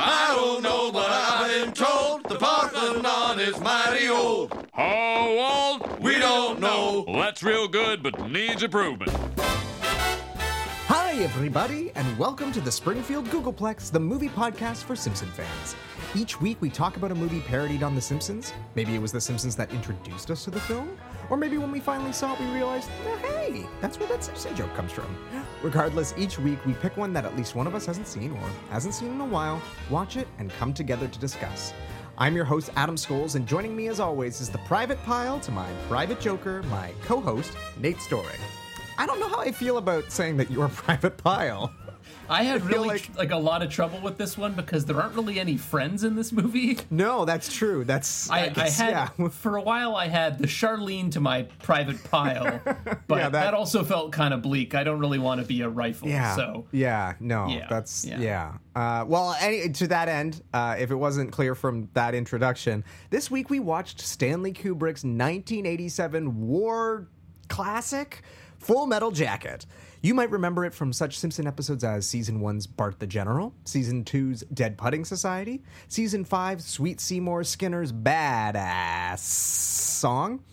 I don't know, but I've been told the Parthenon is mighty old. How old? We don't know. Well, that's real good, but needs improvement. Hi, everybody, and welcome to the Springfield Googleplex, the movie podcast for Simpson fans. Each week, we talk about a movie parodied on The Simpsons. Maybe it was The Simpsons that introduced us to the film, or maybe when we finally saw it, we realized, hey, that's where that Simpson joke comes from. Regardless, each week we pick one that at least one of us hasn't seen or hasn't seen in a while, watch it, and come together to discuss. I'm your host, Adam Scholes, and joining me as always is the private Pyle to my private joker, my co host, Nate Story. I don't know how I feel about saying that you're a private Pyle. I had feel really like- like, a lot of trouble with this one because there aren't really any friends in this movie. No, that's true. That's I, I, guess, had yeah. for a while I had the Charlene to my private Pyle, but Yeah, that, that- also felt kind of bleak. I don't really want to be a rifle. Yeah. So yeah, no, Yeah, that's yeah. yeah. Uh, well, any, to that end, uh, if it wasn't clear from that introduction, this week we watched Stanley Kubrick's 1987 war classic, Full Metal Jacket. You might remember it from such Simpson episodes as Season 1's Bart the General, Season 2's Dead Putting Society, Season 5's Sweet Seymour Skinner's Badass Song,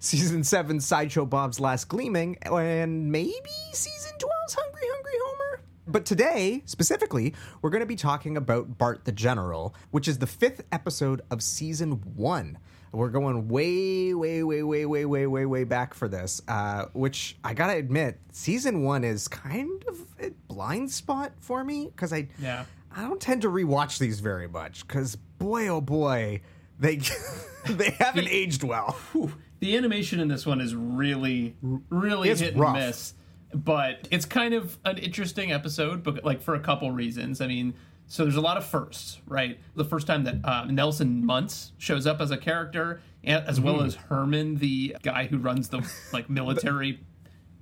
Season 7's Sideshow Bob's Last Gleaming, and maybe Season 12's Hungry Hungry Homer? But today, specifically, we're going to be talking about Bart the General, which is the fifth episode of Season 1. We're going way, way, way, way, way, way, way, way back for this, uh, which I gotta admit, Season 1 is kind of a blind spot for me, because I, Yeah. I don't tend to rewatch these very much, because boy, oh boy, they, they haven't aged well. whew, the animation in this one is really, really It's hit rough. and miss. But it's kind of an interesting episode, but like for a couple reasons. I mean, so there's a lot of firsts, right? The first time that uh, Nelson Muntz shows up as a character, and, as well as Herman, the guy who runs the like military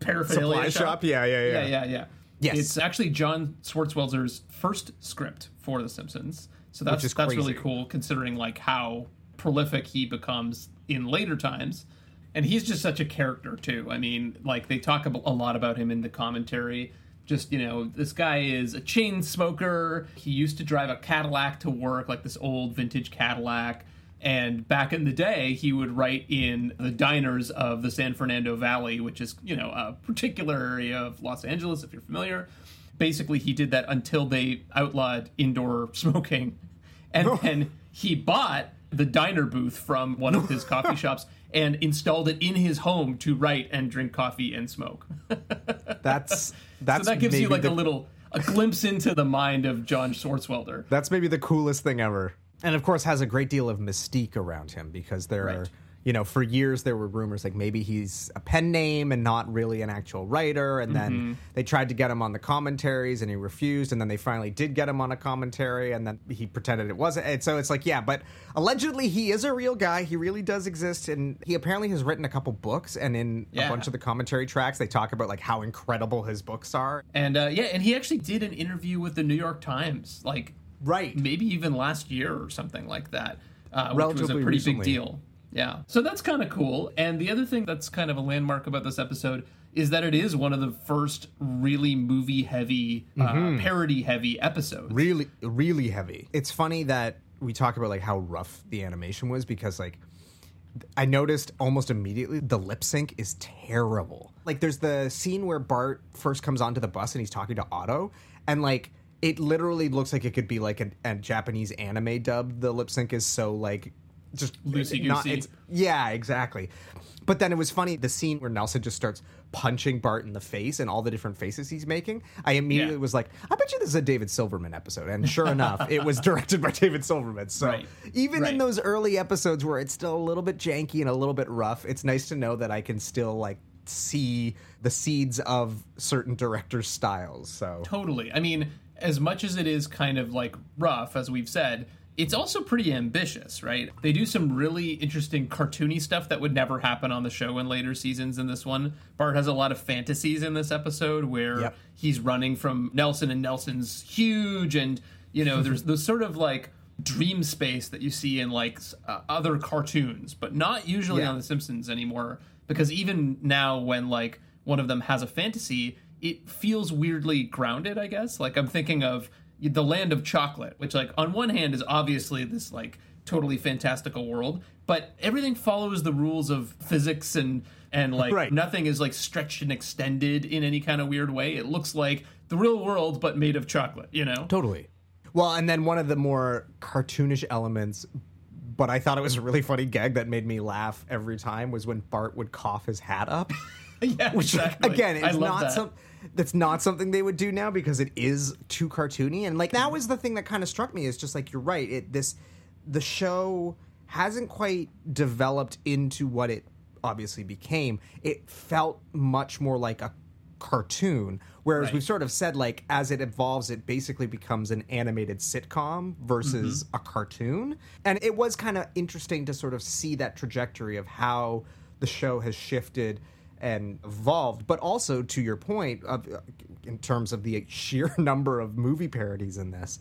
paraphernalia Supply shop? Yeah, yeah, yeah. yeah, yeah, yeah. Yes. it's actually John Swartzwelder's first script for The Simpsons. So that's that's really cool considering like how prolific he becomes in later times. And he's just such a character too. I mean, like they talk a lot about him in the commentary. Just you know, this guy is a chain smoker. He used to drive a Cadillac to work, like this old vintage Cadillac. And back in the day, he would write in the diners of the San Fernando Valley, which is you know a particular area of Los Angeles, if you're familiar. Basically, he did that until they outlawed indoor smoking, and then he bought the diner booth from one of his coffee shops and installed it in his home to write and drink coffee and smoke. That's, that's so that gives you like the- a little a glimpse into the mind of John Swartzwelder. That's maybe the coolest thing ever. And of course, has a great deal of mystique around him because there are, Right. You know, for years there were rumors like maybe he's a pen name and not really an actual writer. And then Mm-hmm. they tried to get him on the commentaries and he refused. And then they finally did get him on a commentary and then he pretended it wasn't. And so it's like, yeah, but allegedly he is a real guy. He really does exist. And he apparently has written a couple books. And in a bunch of the commentary tracks, they talk about like how incredible his books are. And uh, yeah, and he actually did an interview with the New York Times, like Right. maybe even last year or something like that, uh, which was a pretty recently. big deal. Yeah, so that's kind of cool. And the other thing that's kind of a landmark about this episode is that it is one of the first really movie heavy, uh, parody heavy episodes. really really heavy. It's funny that we talk about like how rough the animation was because like i noticed almost immediately the lip sync is terrible. Like there's the scene where bart first comes onto the bus and he's talking to otto and like it literally looks like it could be like a, a japanese anime dub. The lip sync is so like just Loosey-goosey. not- it's- yeah exactly but then it was funny the scene where nelson just starts punching bart in the face and all the different faces he's making i immediately Yeah. was like i bet you this is a david silverman episode and sure enough it was directed by david silverman so Right. even in those early episodes where it's still a little bit janky and a little bit rough it's nice to know that i can still like see the seeds of certain directors styles so Totally. I mean, as much as it is kind of like rough, as we've said, it's also pretty ambitious, right? They do some really interesting cartoony stuff that would never happen on the show in later seasons. In this one, Bart has a lot of fantasies in this episode where Yep. he's running from Nelson, and Nelson's huge, and you know, there's this sort of like dream space that you see in like uh, other cartoons, but not usually Yeah. on The Simpsons anymore. Because even now, when like one of them has a fantasy, it feels weirdly grounded. I guess. Like I'm thinking of the land of chocolate, which like on one hand is obviously this like totally fantastical world, but everything follows the rules of physics and and like Right. nothing is like stretched and extended in any kind of weird way. It looks like the real world but made of chocolate, you know? Totally. Well, and then one of the more cartoonish elements, but I thought it was a really funny gag that made me laugh every time was when Bart would cough his hat up. yeah, Which exactly. again is not some that's not something they would do now because it is too cartoony. And like that was the thing that kind of struck me is just like you're right. It this the show hasn't quite developed into what it obviously became. It felt much more like a cartoon. Whereas Right. we've sort of said like as it evolves, it basically becomes an animated sitcom versus Mm-hmm. a cartoon. And it was kind of interesting to sort of see that trajectory of how the show has shifted and evolved, but also to your point of in terms of the sheer number of movie parodies in this,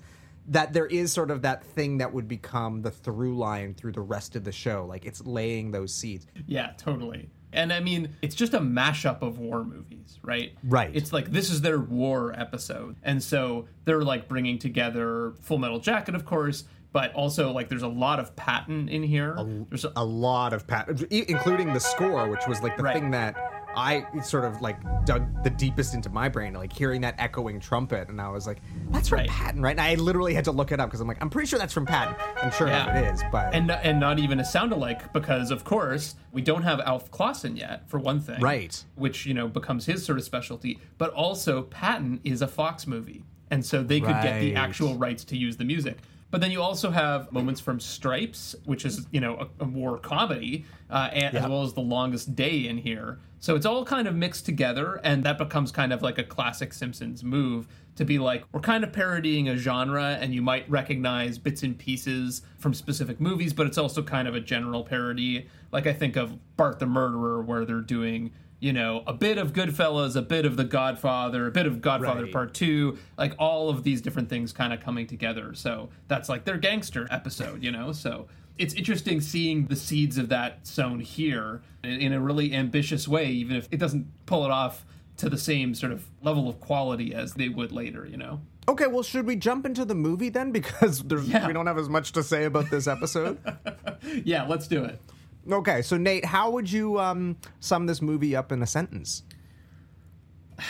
that there is sort of that thing that would become the through line through the rest of the show. Like it's laying those seeds. Yeah, totally. And I mean, it's just a mashup of war movies, right? Right. It's like this is their war episode. And so they're like bringing together Full Metal Jacket, of course, but also like there's a lot of Patton in here. There's a, a lot of pat, e- including the score, which was like the Right. thing that I sort of like dug the deepest into my brain, like hearing that echoing trumpet, and I was like, "That's from Right. Patton, right?" And I literally had to look it up because I'm like, "I'm pretty sure that's from Patton." I'm sure Yeah. it is, but and and not even a sound alike because of course we don't have Alf Clausen yet for one thing, Right. Which you know becomes his sort of specialty, but also Patton is a Fox movie, and so they could get the actual rights to use the music. But then you also have moments from Stripes, which is you know a, a war comedy, uh, and, as well as The Longest Day in here. So it's all kind of mixed together, and that becomes kind of like a classic Simpsons move to be like we're kind of parodying a genre, and you might recognize bits and pieces from specific movies, but it's also kind of a general parody. Like I think of Bart the Murderer, where they're doing you know, a bit of Goodfellas, a bit of The Godfather, a bit of Godfather Right. Part Two, like all of these different things kind of coming together. So that's like their gangster episode, you know? So it's interesting seeing the seeds of that sown here in a really ambitious way, even if it doesn't pull it off to the same sort of level of quality as they would later, you know? okay. Well, should we jump into the movie then? Because there's, Yeah. we don't have as much to say about this episode. Yeah, let's do it. Okay, so Nate, how would you um, sum this movie up in a sentence?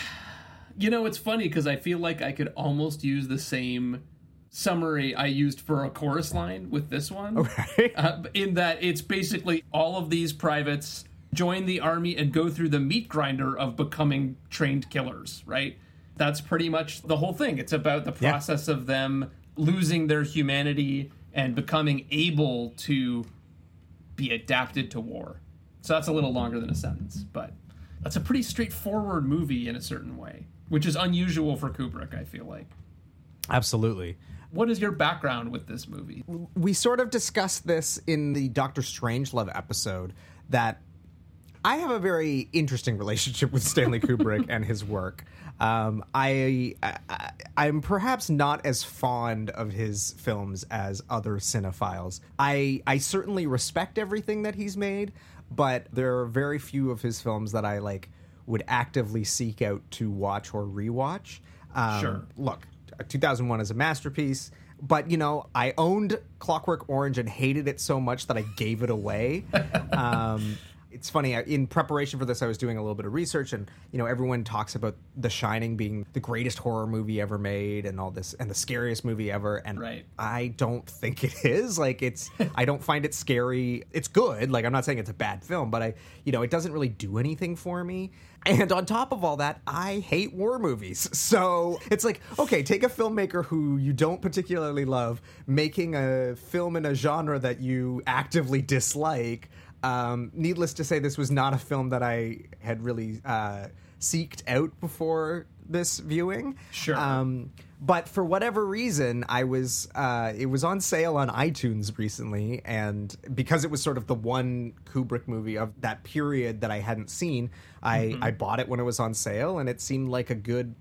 You know, it's funny because I feel like I could almost use the same summary I used for a chorus line with this one. Okay. Uh, in that it's basically all of these privates join the army and go through the meat grinder of becoming trained killers, right? That's pretty much the whole thing. It's about the Yeah. process of them losing their humanity and becoming able to be adapted to war. So that's a little longer than a sentence, but that's a pretty straightforward movie in a certain way, which is unusual for Kubrick, I feel like. Absolutely. What is your background with this movie? we sort of discussed this in the Doctor Strangelove episode that I have a very interesting relationship with Stanley Kubrick and his work. Um, I, I I'm perhaps not as fond of his films as other cinephiles. I I certainly respect everything that he's made, but there are very few of his films that I like would actively seek out to watch or rewatch. Um, Sure. Look, 2001 is a masterpiece. But you know, I owned Clockwork Orange and hated it so much that I gave it away. um, it's funny in preparation for this, I was doing a little bit of research, and you know, everyone talks about The Shining being the greatest horror movie ever made, and all this, and the scariest movie ever. And Right. I don't think it is. Like, it's I don't find it scary. It's good. Like, I'm not saying it's a bad film, but I, you know, it doesn't really do anything for me. And on top of all that, I hate war movies. So it's like, okay, take a filmmaker who you don't particularly love, making a film in a genre that you actively dislike. Um, needless to say, this was not a film that I had really uh, seeked out before this viewing. Sure. Um, but for whatever reason, I was uh, it was on sale on iTunes recently, and because it was sort of the one Kubrick movie of that period that I hadn't seen, I Mm-hmm. I bought it when it was on sale, and it seemed like a good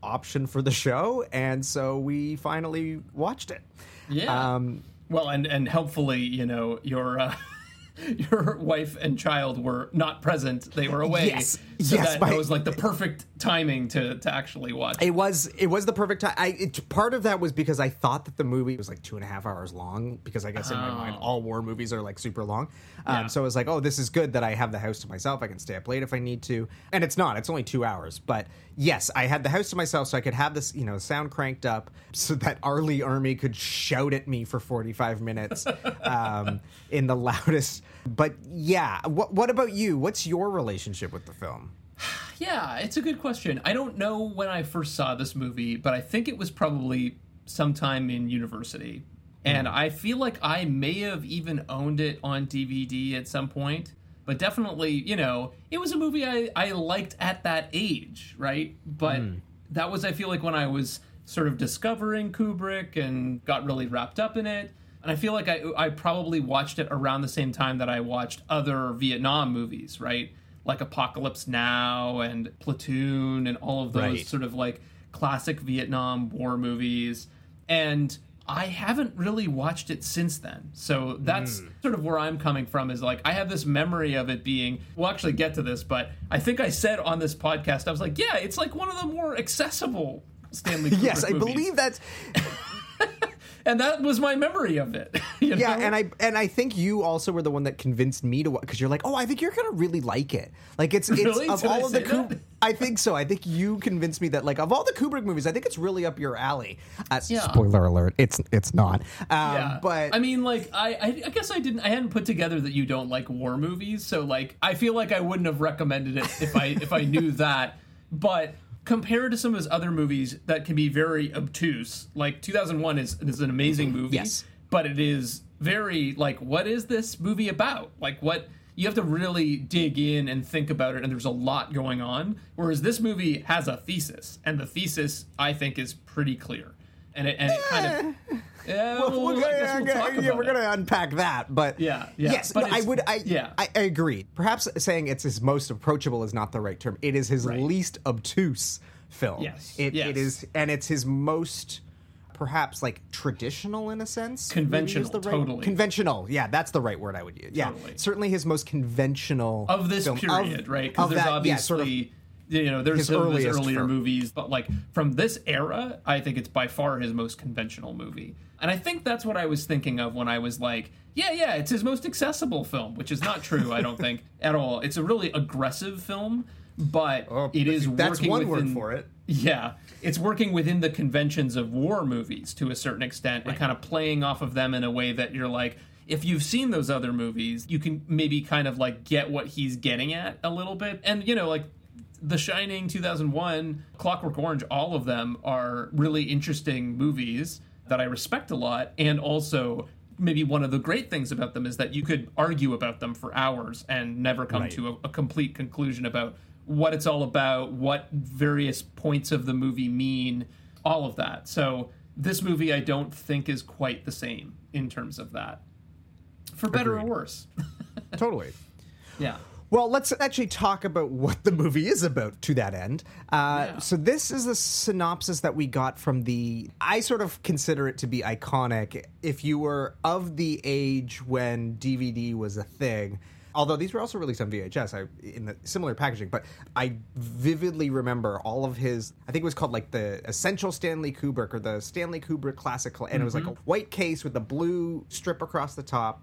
option for the show, and so we finally watched it. Yeah. Um, Well, and and helpfully, you know, your uh, your wife and child were not present; they were away. Yes. So Yes, that, by- that was like the perfect timing to to actually watch. It was it was the perfect time. I it, part of that was because I thought that the movie was like two and a half hours long because I guess in my mind all war movies are like super long. Um, Oh. Yeah. So I was like, oh, this is good that I have the house to myself. I can stay up late if I need to, and it's not. It's only two hours, but yes, I had the house to myself, so I could have this you know sound cranked up so that R. Lee Ermey could shout at me for forty five minutes um, in the loudest. But yeah, what what about you? What's your relationship with the film? Yeah, it's a good question. I don't know when I first saw this movie, but I think it was probably sometime in university. Hmm. And I feel like I may have even owned it on DVD at some point. But definitely, you know, it was a movie I, I liked at that age, right? But hmm. that was, I feel like, when I was sort of discovering Kubrick and got really wrapped up in it. And I feel like I, I probably watched it around the same time that I watched other Vietnam movies, right? Like Apocalypse Now and Platoon and all of those Right. sort of like classic Vietnam War movies. And I haven't really watched it since then. So that's hmm. sort of where I'm coming from is like I have this memory of it being we'll actually get to this, but I think I said on this podcast, I was like, yeah, it's like one of the more accessible Stanley Kubrick Yes, I movies. believe that's and that was my memory of it. you yeah, and I and I think you also were the one that convinced me to because you're like, oh, I think you're gonna really like it. Like it's it's Really? of Did I all of the say Kub- I think so. I think you convinced me that like of all the Kubrick movies, I think it's really up your alley. Uh, Yeah. Spoiler alert: it's it's not. Um, yeah, but I mean, like, I, I, I guess I didn't, I hadn't put together that you don't like war movies, so like, I feel like I wouldn't have recommended it if I if I knew that. But compared to some of his other movies that can be very obtuse, like 2001 is is an amazing movie, Yes. but it is very like, what is this movie about? Like, what you have to really dig in and think about it, and there's a lot going on. Whereas this movie has a thesis, and the thesis I think is pretty clear, and it and it kind of. Eh. Yeah, Well, well, gonna, we'll talk yeah, we're gonna unpack that, but Yeah, yeah, yes, but no, I would, I, yeah. I, I agree. Perhaps saying it's his most approachable is not the right term. It is his Right. least obtuse film. Yes, it, yes. it is, and it's his most. Perhaps like traditional in a sense, Conventional, right- totally. Conventional, yeah, that's the right word I would use. Yeah, Totally. certainly his most conventional of this film- period, of- right? Because there's that, obviously, yeah, sort of you know, there's some of his earlier film. movies, but like from this era, I think it's by far his most conventional movie. And I think that's what I was thinking of when I was like, yeah, yeah, it's his most accessible film, which is not true, I don't think, at all. It's a really aggressive film, but Oh, it is that's working one word for it. Yeah, it's working within the conventions of war movies to a certain extent and kind of playing off of them in a way that you're like, if you've seen those other movies, you can maybe kind of like get what he's getting at a little bit. And, you know, like The Shining 2001, Clockwork Orange, all of them are really interesting movies that I respect a lot. And also, maybe one of the great things about them is that you could argue about them for hours and never come Right. to a, a complete conclusion about what it's all about, what various points of the movie mean, all of that. So this movie I don't think is quite the same in terms of that. For better or worse. totally. yeah. Well, let's actually talk about what the movie is about to that end. Uh, Yeah. So, this is the synopsis that we got from the. I sort of consider it to be iconic. If you were of the age when DVD was a thing, although these were also released on VHS I, in the similar packaging, but I vividly remember all of his. I think it was called like the Essential Stanley Kubrick or the Stanley Kubrick Classic, and it was like a white case with a blue strip across the top.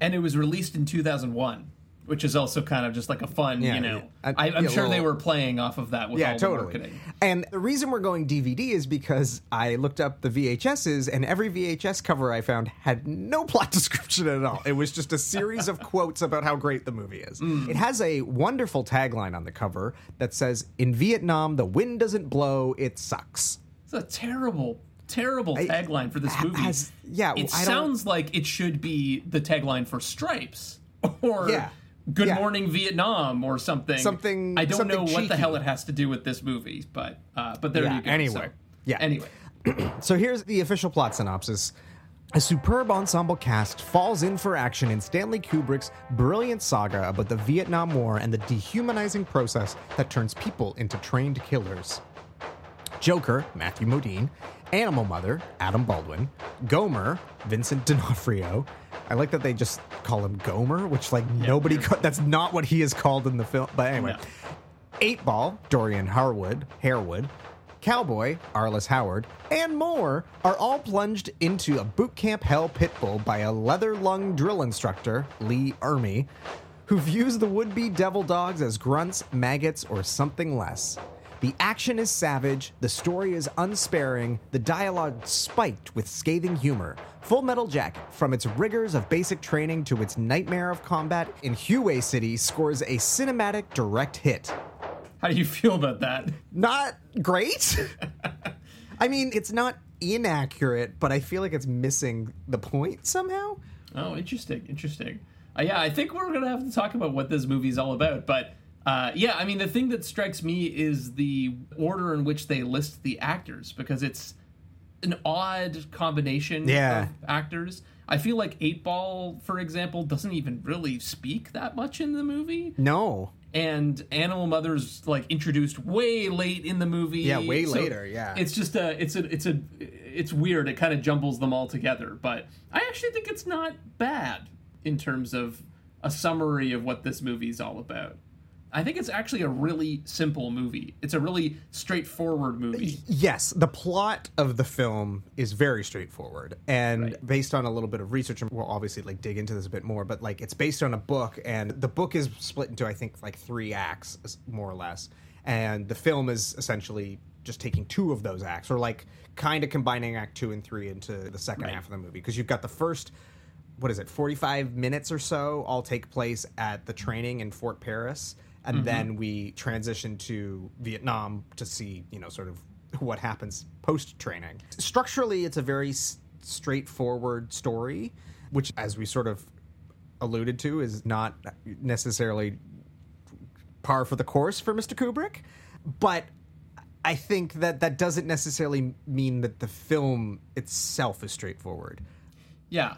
And it was released in 2001, which is also kind of just like a fun, Yeah, you know. yeah. I, I'm Yeah, sure they were playing off of that with yeah, all totally. the marketing. And the reason we're going DVD is because I looked up the VHSs, and every VHS cover I found had no plot description at all. It was just a series of quotes about how great the movie is. Mm. It has a wonderful tagline on the cover that says, "In Vietnam, the wind doesn't blow; it sucks." It's a terrible, terrible tagline for this movie. has- yeah, it I don't- sounds like it should be the tagline for Stripes or Yeah. Good Yeah. Morning Vietnam or something. Something- I don't something know what the hell it has to do with this movie, but uh, but there Yeah, you go. anyway. So, Yeah. Anyway. So here's the official plot synopsis. A superb ensemble cast falls in for action in Stanley Kubrick's brilliant saga about the Vietnam War and the dehumanizing process that turns people into trained killers. Joker, Matthew Modine, Animal Mother, Adam Baldwin, Gomer, Vincent D'Onofrio. I like that they just call him Gomer, which like nobody. Ca- that's not what he is called in the film. But anyway, No. Eight Ball, Dorian Harwood, Harewood, Cowboy, Arliss Howard, and more are all plunged into a boot camp hell pit bull by a leather lung drill instructor, Lee Ermey, who views the would be devil dogs as grunts, maggots, or something less. The action is savage, the story is unsparing, the dialogue spiked with scathing humor. Full Metal Jacket, from its rigors of basic training to its nightmare of combat in Huey City, scores a cinematic direct hit. How do you feel about that? Not great. I mean, it's not inaccurate, but I feel like it's missing the point somehow. Oh, interesting, interesting. Uh, yeah, I think we're gonna have to talk about what this movie's all about. But uh, yeah, I mean, the thing that strikes me is the order in which they list the actors because it's an odd combination Yeah. of actors. I feel like Eight Ball, for example, doesn't even really speak that much in the movie. No. and Animal Mother's like introduced way late in the movie. Yeah, way later, yeah. it's just a, it's a, it's a, it's weird. It kind of jumbles them all together. But I actually think it's not bad in terms of a summary of what this movie's all about. I think it's actually a really simple movie. It's a really straightforward movie. Yes, the plot of the film is very straightforward and Right. based on a little bit of research and we'll obviously like dig into this a bit more, but like it's based on a book and the book is split into I think like 3 acts more or less. And the film is essentially just taking two of those acts or like kind of combining act 2 and 3 into the second Right. half of the movie because you've got the first what is it 45 minutes or so all take place at the training in fort paris and mm-hmm. then we transition to vietnam to see you know sort of what happens post training structurally it's a very s- straightforward story which as we sort of alluded to is not necessarily par for the course for mr kubrick. But i think that that doesn't necessarily mean that the film itself is straightforward. Yeah,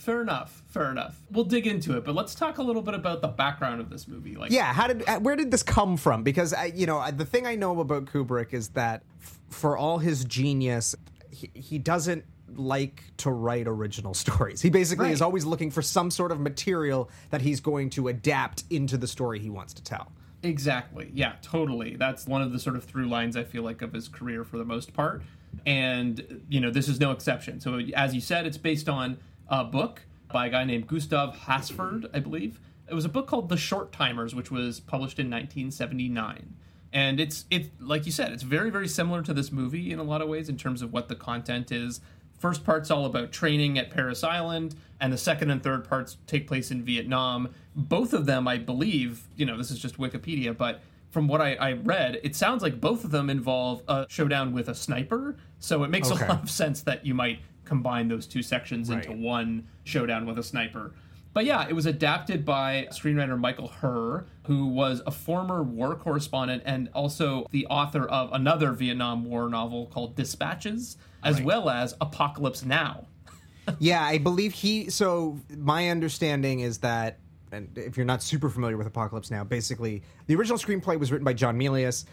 fair enough. Fair enough. We'll dig into it, but let's talk a little bit about the background of this movie. Like, yeah how did where did this come from because I, you know I- the thing i know about kubrick is that f- for all his genius he, he doesn't like to write original stories he basically is always looking for some sort of material that he's going to adapt into the story he wants to tell Exactly. Yeah, totally. That's one of the sort of through lines I feel like of his career for the most part. And, you know, this is no exception. So, as you said, it's based on a book by a guy named Gustav Hasford, I believe. It was a book called The Short Timers, which was published in 1979. And it's it's like you said, it's very very similar to this movie in a lot of ways in terms of what the content is. First part's all about training at Parris Island, and the second and third parts take place in Vietnam. Both of them, I believe, you know, this is just Wikipedia, but from what I, I read, it sounds like both of them involve a showdown with a sniper. So it makes Okay. a lot of sense that you might combine those two sections into one showdown with a sniper. But yeah, it was adapted by screenwriter Michael Herr, who was a former war correspondent and also the author of another Vietnam War novel called Dispatches, as well as Apocalypse Now. yeah, I believe he. So my understanding is that, and if you're not super familiar with Apocalypse Now, basically the original screenplay was written by John Milius.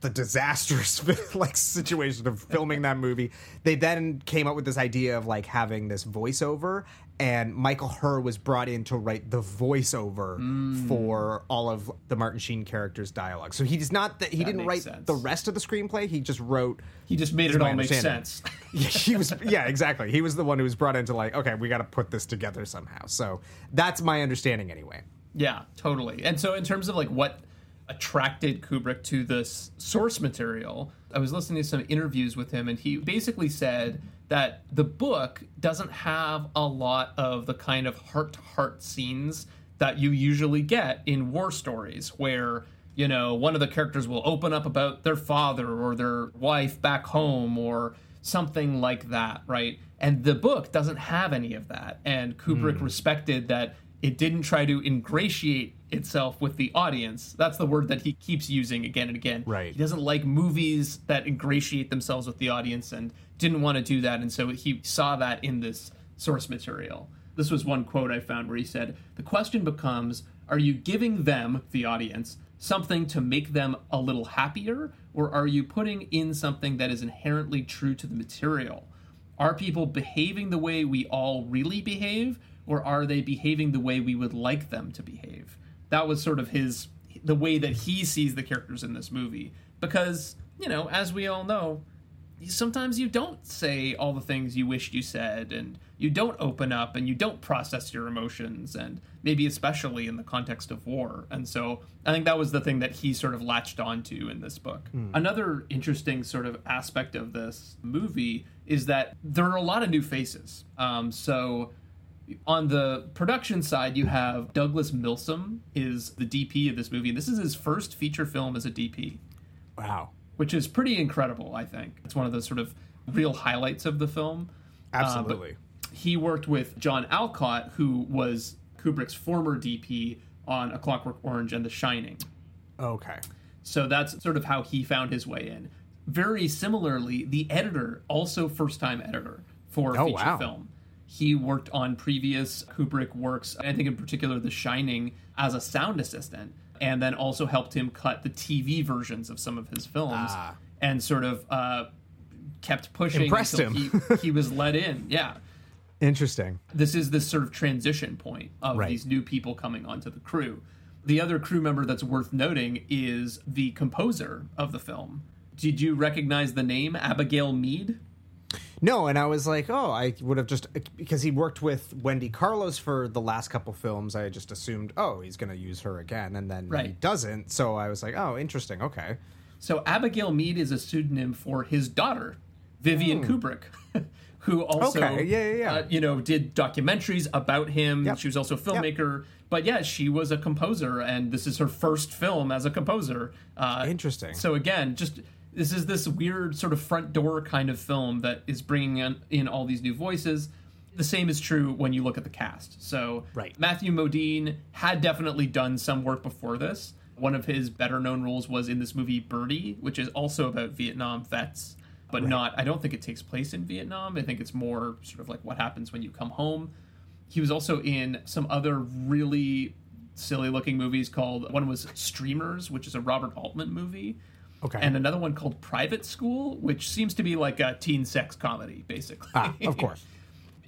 Th- The disastrous like situation of filming that movie. They then came up with this idea of like having this voiceover, and Michael Herr was brought in to write the voiceover mm. for all of the Martin Sheen characters' dialogue. So he's not that he didn't write sense. the rest of the screenplay. He just wrote He just made it all make sense. yeah, he was yeah exactly he was the one who was brought into like okay we got to put this together somehow so that's my understanding anyway Yeah, totally. And so, in terms of like what attracted Kubrick to this source material, I was listening to some interviews with him, and he basically said that the book doesn't have a lot of the kind of heart to heart scenes that you usually get in war stories, where you know one of the characters will open up about their father or their wife back home or something like that, right? And the book doesn't have any of that. And Kubrick hmm. respected that it didn't try to ingratiate itself with the audience. That's the word that he keeps using again and again. Right. He doesn't like movies that ingratiate themselves with the audience and didn't want to do that. And so he saw that in this source material. This was one quote I found where he said, The question becomes are you giving them, the audience, something to make them a little happier, or are you putting in something that is inherently true to the material? Are people behaving the way we all really behave, or are they behaving the way we would like them to behave? That was sort of his the way that he sees the characters in this movie. Because, you know, as we all know, sometimes you don't say all the things you wished you said and you don't open up and you don't process your emotions and maybe especially in the context of war. And so i think that was the thing that he sort of latched onto in this book. Another interesting sort of aspect of this movie is that there are a lot of new faces. Um, so on the production side you have douglas milsome is the dp of this movie this is his first feature film as a dp Wow. which is pretty incredible. I think it's one of the sort of real highlights of the film. Uh, Absolutely. he worked with John Alcott, who was Kubrick's former DP on A Clockwork Orange and The Shining. okay. So that's sort of how he found his way in. Very similarly, the editor, also first time editor for Oh, feature wow. film. He worked on previous Kubrick works, I think in particular The Shining, as a sound assistant, and then also helped him cut the TV versions of some of his films Ah. and sort of uh, kept pushing Impressed until him. he, he was let in. Yeah Interesting. this is this sort of transition point of Right. these new people coming onto the crew. The other crew member that's worth noting is the composer of the film. Did you recognize the name Abigail Mead? No, and I was like, oh, I would have just because he worked with Wendy Carlos for the last couple films. I just assumed, oh, he's going to use her again, and then he doesn't. So I was like, oh, interesting. Okay. So Abigail Mead is a pseudonym for his daughter, Vivian Kubrick, who also. Okay, yeah, yeah, yeah. Uh, you know did documentaries about him. Yep. She was also a filmmaker, but yeah, she was a composer, and this is her first film as a composer. Uh, Interesting. So again, just this is this weird sort of front door kind of film that is bringing in, in all these new voices. The same is true when you look at the cast. So Right. Matthew Modine had definitely done some work before this. One of his better known roles was in this movie Birdy, which is also about Vietnam vets, but not, I don't think it takes place in Vietnam. I think it's more sort of like what happens when you come home. He was also in some other really silly looking movies called, one was Streamers, which is a Robert Altman movie. Okay. And another one called Private School, which seems to be like a teen sex comedy, basically. Ah, of course.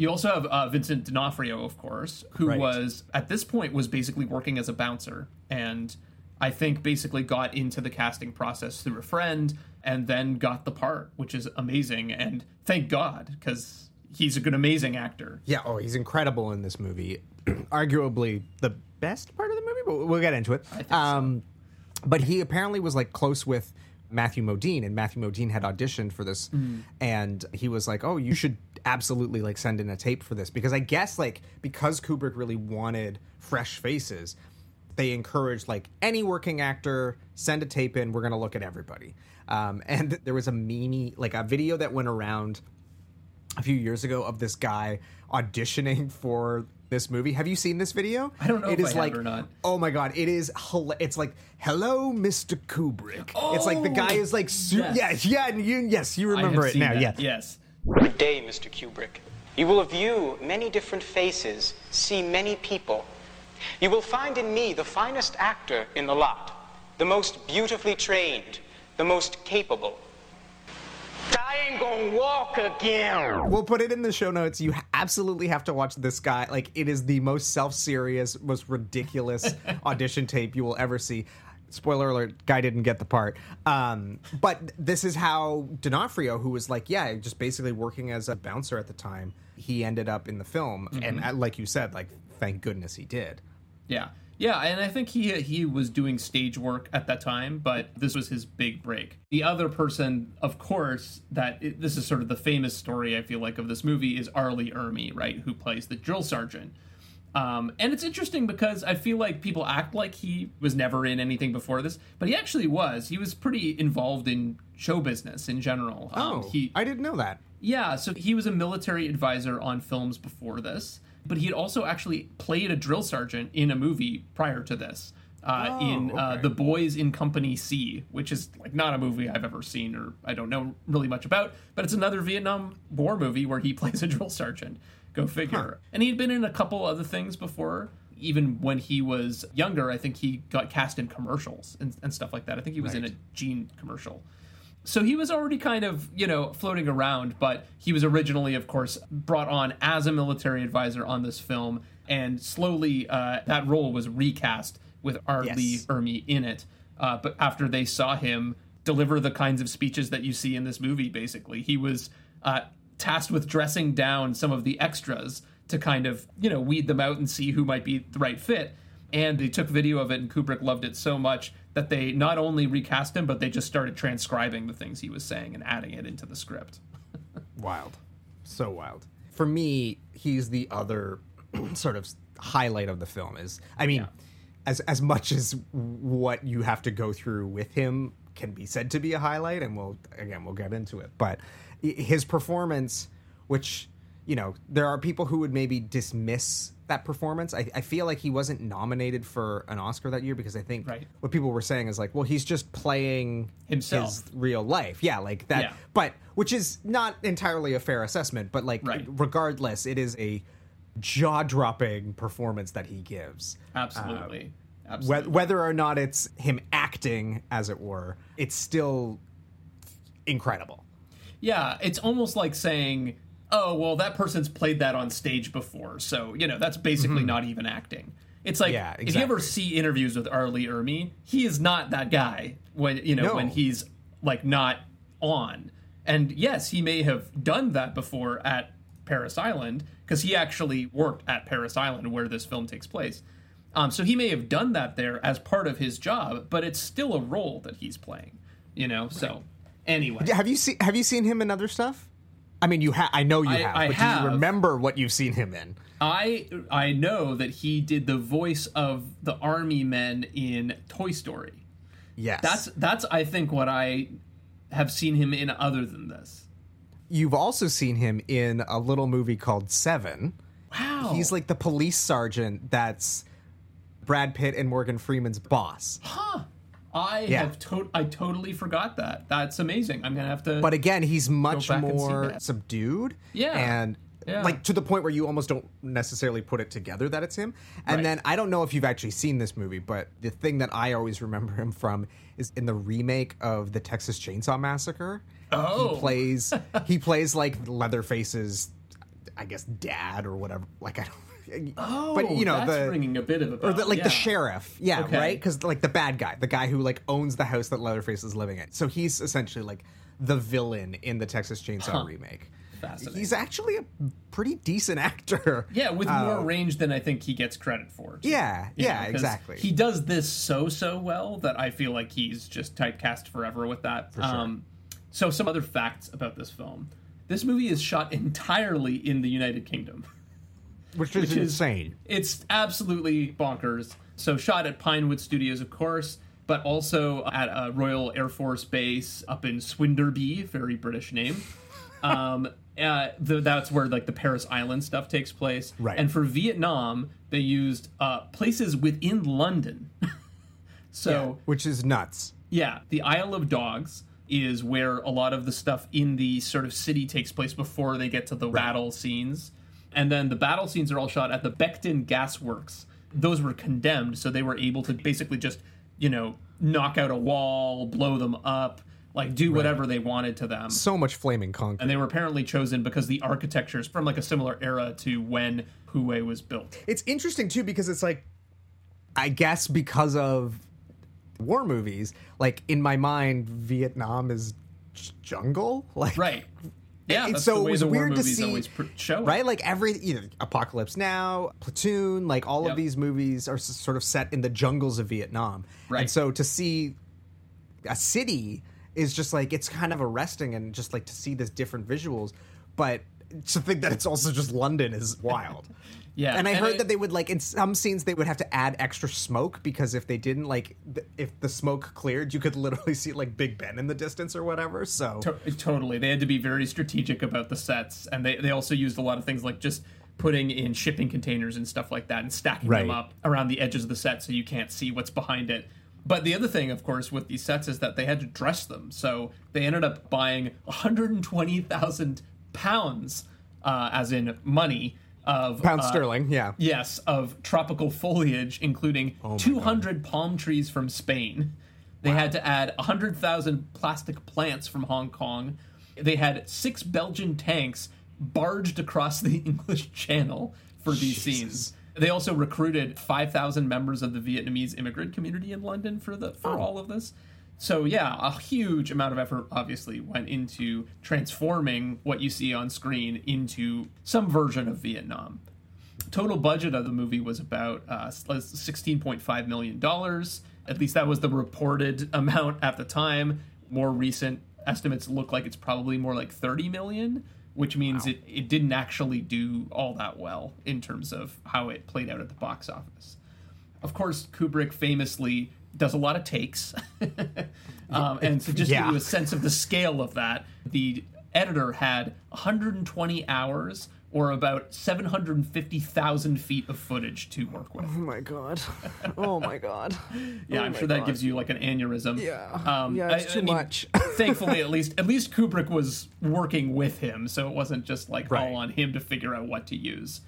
You also have uh, Vincent D'Onofrio, of course, who Right. was at this point was basically working as a bouncer, and I think basically got into the casting process through a friend, and then got the part, which is amazing. And thank God, because he's a good, amazing actor. Yeah, oh, he's incredible in this movie. Arguably the best part of the movie, but we'll get into it. think so. But he apparently was like close with Matthew Modine, and Matthew Modine had auditioned for this, Mm. and he was like, "Oh, you should absolutely like send in a tape for this," because I guess like because Kubrick really wanted fresh faces, they encouraged like any working actor send a tape in. We're gonna look at everybody. Um, and there was a meme, like a video that went around a few years ago of this guy auditioning for this movie. Have you seen this video? I don't know It if is I have like, or not. Oh my god, it is. hila- It's like, hello, Mr. Kubrick. it's like the guy oh, is like, su- Oh, yes. yeah, yeah, and you, yes, you remember it now. that, Yeah, Yes. Good day, Mr. Kubrick. You will view many different faces, see many people. You will find in me the finest actor in the lot, the most beautifully trained, the most capable. I ain't gonna walk again. We'll put it in the show notes. You absolutely have to watch this guy. Like, it is the most self-serious, most ridiculous audition tape you will ever see. Spoiler alert: guy didn't get the part. Um, but this is how D'Onofrio, who was like, yeah, just basically working as a bouncer at the time, he ended up in the film. And uh, like you said, like, thank goodness he did. Yeah, yeah, and I think he he was doing stage work at that time, but this was his big break. The other person, of course, that it, this is sort of the famous story I feel like of this movie is R. Lee Ermey, right, who plays the drill sergeant. Um, and it's interesting because I feel like people act like he was never in anything before this, but he actually was. He was pretty involved in show business in general. Um, Oh, he I didn't know that. yeah, so he was a military advisor on films before this, but he had also actually played a drill sergeant in a movie prior to this. Uh, Oh, in uh, okay. The Boys in Company C, which is like not a movie I've ever seen or I don't know really much about, but it's another Vietnam War movie where he plays a drill sergeant. Go figure. And he'd been in a couple other things before. Even when he was younger, I think he got cast in commercials and, and stuff like that. I think he was in a Gene commercial. So he was already kind of, you know, floating around, but he was originally, of course, brought on as a military advisor on this film, and slowly uh, that role was recast with R. Yes. Lee Ermey in it. Uh, but after they saw him deliver the kinds of speeches that you see in this movie, basically, he was uh, tasked with dressing down some of the extras to kind of you know weed them out and see who might be the right fit. And they took video of it, and Kubrick loved it so much that they not only recast him, but they just started transcribing the things he was saying and adding it into the script. wild so wild for me he's the other sort of highlight of the film is i mean Yeah. as as much as what you have to go through with him can be said to be a highlight and we'll again we'll get into it but his performance which you know there are people who would maybe dismiss that performance i, I feel like he wasn't nominated for an oscar that year because i think Right. what people were saying is like well he's just playing Himself. his real life yeah like that Yeah. but which is not entirely a fair assessment but like Right. regardless it is a jaw-dropping performance that he gives Absolutely. Um, whe- Absolutely. whether or not it's him acting as it were it's still incredible Yeah, it's almost like saying, "Oh, well, that person's played that on stage before, so you know that's basically not even acting." It's like Mm-hmm. Yeah, if you ever see interviews with R. Lee Ermey, he is not that guy when you know No. when he's like not on. And yes, he may have done that before at Parris Island because he actually worked at Parris Island where this film takes place. Um, so he may have done that there as part of his job, but it's still a role that he's playing. You know. So anyway, have you seen have you seen him in other stuff i mean you have i know you I- have I but do you remember what you've seen him in I I know that he did the voice of the army men in Toy Story. yes That's that's I think what I have seen him in other than this. you've also seen him in a little movie called seven Wow. he's like the police sergeant that's brad pitt and morgan freeman's boss I Yeah. have to- I totally forgot that. That's amazing. I'm going to have to but again he's much back and see more subdued Yeah. and Yeah. like to the point where you almost don't necessarily put it together that it's him and Right. then i don't know if you've actually seen this movie but the thing that i always remember him from is in the remake of the texas chainsaw massacre Oh. he plays he plays like leatherface's i guess dad or whatever like i don't Oh, but you know that's the ringing a bit of a or the, like yeah. the sheriff, yeah, Okay. right? Because like the bad guy, the guy who like owns the house that Leatherface is living in. So he's essentially like the villain in the Texas Chainsaw remake. Fascinating. He's actually a pretty decent actor. Yeah, with more range than I think he gets credit for. too. Uh, Yeah, You yeah, 'cause exactly. He does this so so well that I feel like he's just typecast forever with that. For sure. Um, so some other facts about this film: this movie is shot entirely in the United Kingdom. which is which is- insane. It's absolutely bonkers. So shot at Pinewood Studios, of course, but also at a Royal Air Force Base up in Swinderby, very British name. Um, uh, the, that's where like the Parris Island stuff takes place. Right. And for Vietnam, they used uh, places within London. so which is nuts. yeah, the Isle of Dogs is where a lot of the stuff in the sort of city takes place before they get to the battle scenes. And then the battle scenes are all shot at the Beckton Gas Works. Those were condemned, so they were able to basically just, you know, knock out a wall, blow them up, like do whatever they wanted to them. So much flaming concrete. And they were apparently chosen because the architecture is from like a similar era to when Hue was built. It's interesting too because it's like, I guess because of war movies, like in my mind, Vietnam is jungle. Like Right. Yeah, that's so it was weird to see, always pr- show right? Like every you know, Apocalypse Now, Platoon, like all Yep. of these movies are s- sort of set in the jungles of Vietnam, Right. And so to see a city is just like it's kind of arresting, and just like to see this different visuals, but to think that it's also just London is wild. Yeah, and I and heard I- that they would like in some scenes they would have to add extra smoke because if they didn't like th- if the smoke cleared, you could literally see like Big Ben in the distance or whatever. So To- totally. They had to be very strategic about the sets, and they, they also used a lot of things like just putting in shipping containers and stuff like that and stacking them up around the edges of the set so you can't see what's behind it. But the other thing, of course, with these sets is that they had to dress them. So they ended up buying 120,000 pounds, uh, as in money, of pound uh, sterling, yeah. Yes, of tropical foliage, including Oh 200 palm trees from Spain. They had to add 100,000 plastic plants from Hong Kong. They had six Belgian tanks barged across the English Channel for these scenes. They also recruited 5,000 members of the Vietnamese immigrant community in London for the for all of this. So yeah, a huge amount of effort obviously went into transforming what you see on screen into some version of Vietnam. Total budget of the movie was about uh, 16.5 million dollars. At least that was the reported amount at the time. More recent estimates look like it's probably more like 30 million, which means it, it didn't actually do all that well in terms of how it played out at the box office. Of course, Kubrick famously does a lot of takes. um, and to just Yeah. give you a sense of the scale of that, the editor had 120 hours or about 750,000 feet of footage to work with. Oh my god. Oh my god. Yeah, I'm sure that gives you like an aneurysm. Yeah. Um, Yeah, it's too much. thankfully, at least at least Kubrick was working with him, so it wasn't just like Right. all on him to figure out what to use.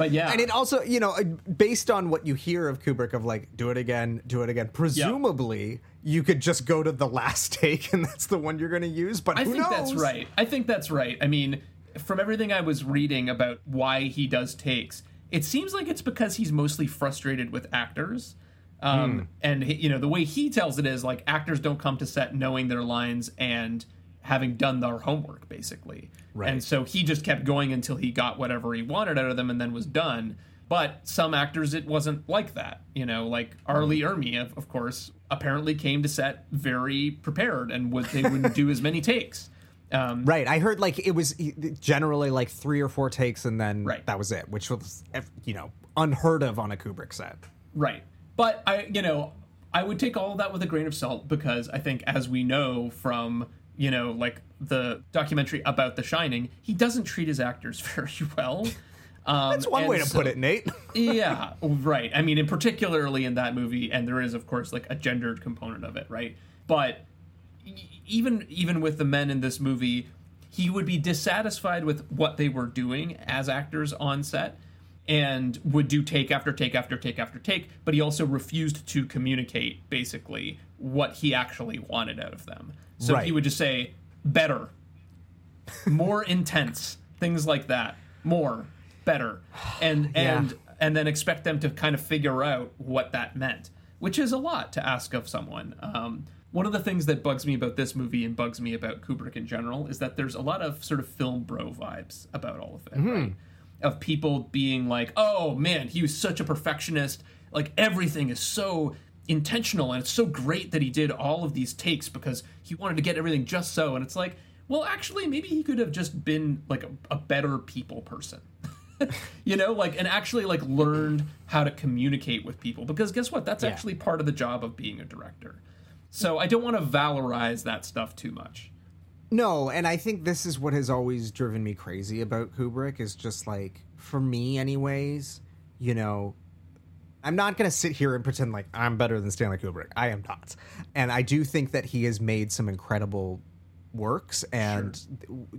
But yeah, And it also, you know, based on what you hear of Kubrick of like, do it again, do it again. Presumably, you could just go to the last take, and that's the one you're going to use. But I think knows? that's right. I think that's right. I mean, from everything I was reading about why he does takes, it seems like it's because he's mostly frustrated with actors. Um, And he- you know the way he tells it is like actors don't come to set knowing their lines and having done their homework basically. Right. And so he just kept going until he got whatever he wanted out of them and then was done. But some actors, it wasn't like that. You know, like R. Lee Ermey, of, of course, apparently came to set very prepared and would they wouldn't do as many takes. Um, Right. I heard like it was generally like three or four takes, and then Right. that was it, which was, you know, unheard of on a Kubrick set. Right. But I, you know, I would take all of that with a grain of salt because I think, as we know from, you know, like the documentary about The Shining, he doesn't treat his actors very well. Um, That's one way to so- put it, Nate. yeah, right. I mean, and particularly in that movie, and there is, of course, like a gendered component of it, right? But even even with the men in this movie, he would be dissatisfied with what they were doing as actors on set, and would do take after take after take after take. But he also refused to communicate basically what he actually wanted out of them. So Right. he would just say, "Better, more intense," things like that. More, better, and and and then expect them to kind of figure out what that meant, which is a lot to ask of someone. Um, one of the things that bugs me about this movie and bugs me about Kubrick in general is that there's a lot of sort of film bro vibes about all of it, right? Of people being like, "Oh man, he was such a perfectionist. Like everything is so." Intentional and it's so great that he did all of these takes because he wanted to get everything just so and it's like well actually maybe he could have just been like a, a better people person. You know like and actually like learned how to communicate with people because guess what? That's actually part of the job of being a director. So i don't want to valorize that stuff too much. No, and I think this is what has always driven me crazy about Kubrick is just like for me anyways, you know, I'm not going to sit here and pretend like I'm better than Stanley Kubrick. I am not. And I do think that he has made some incredible works and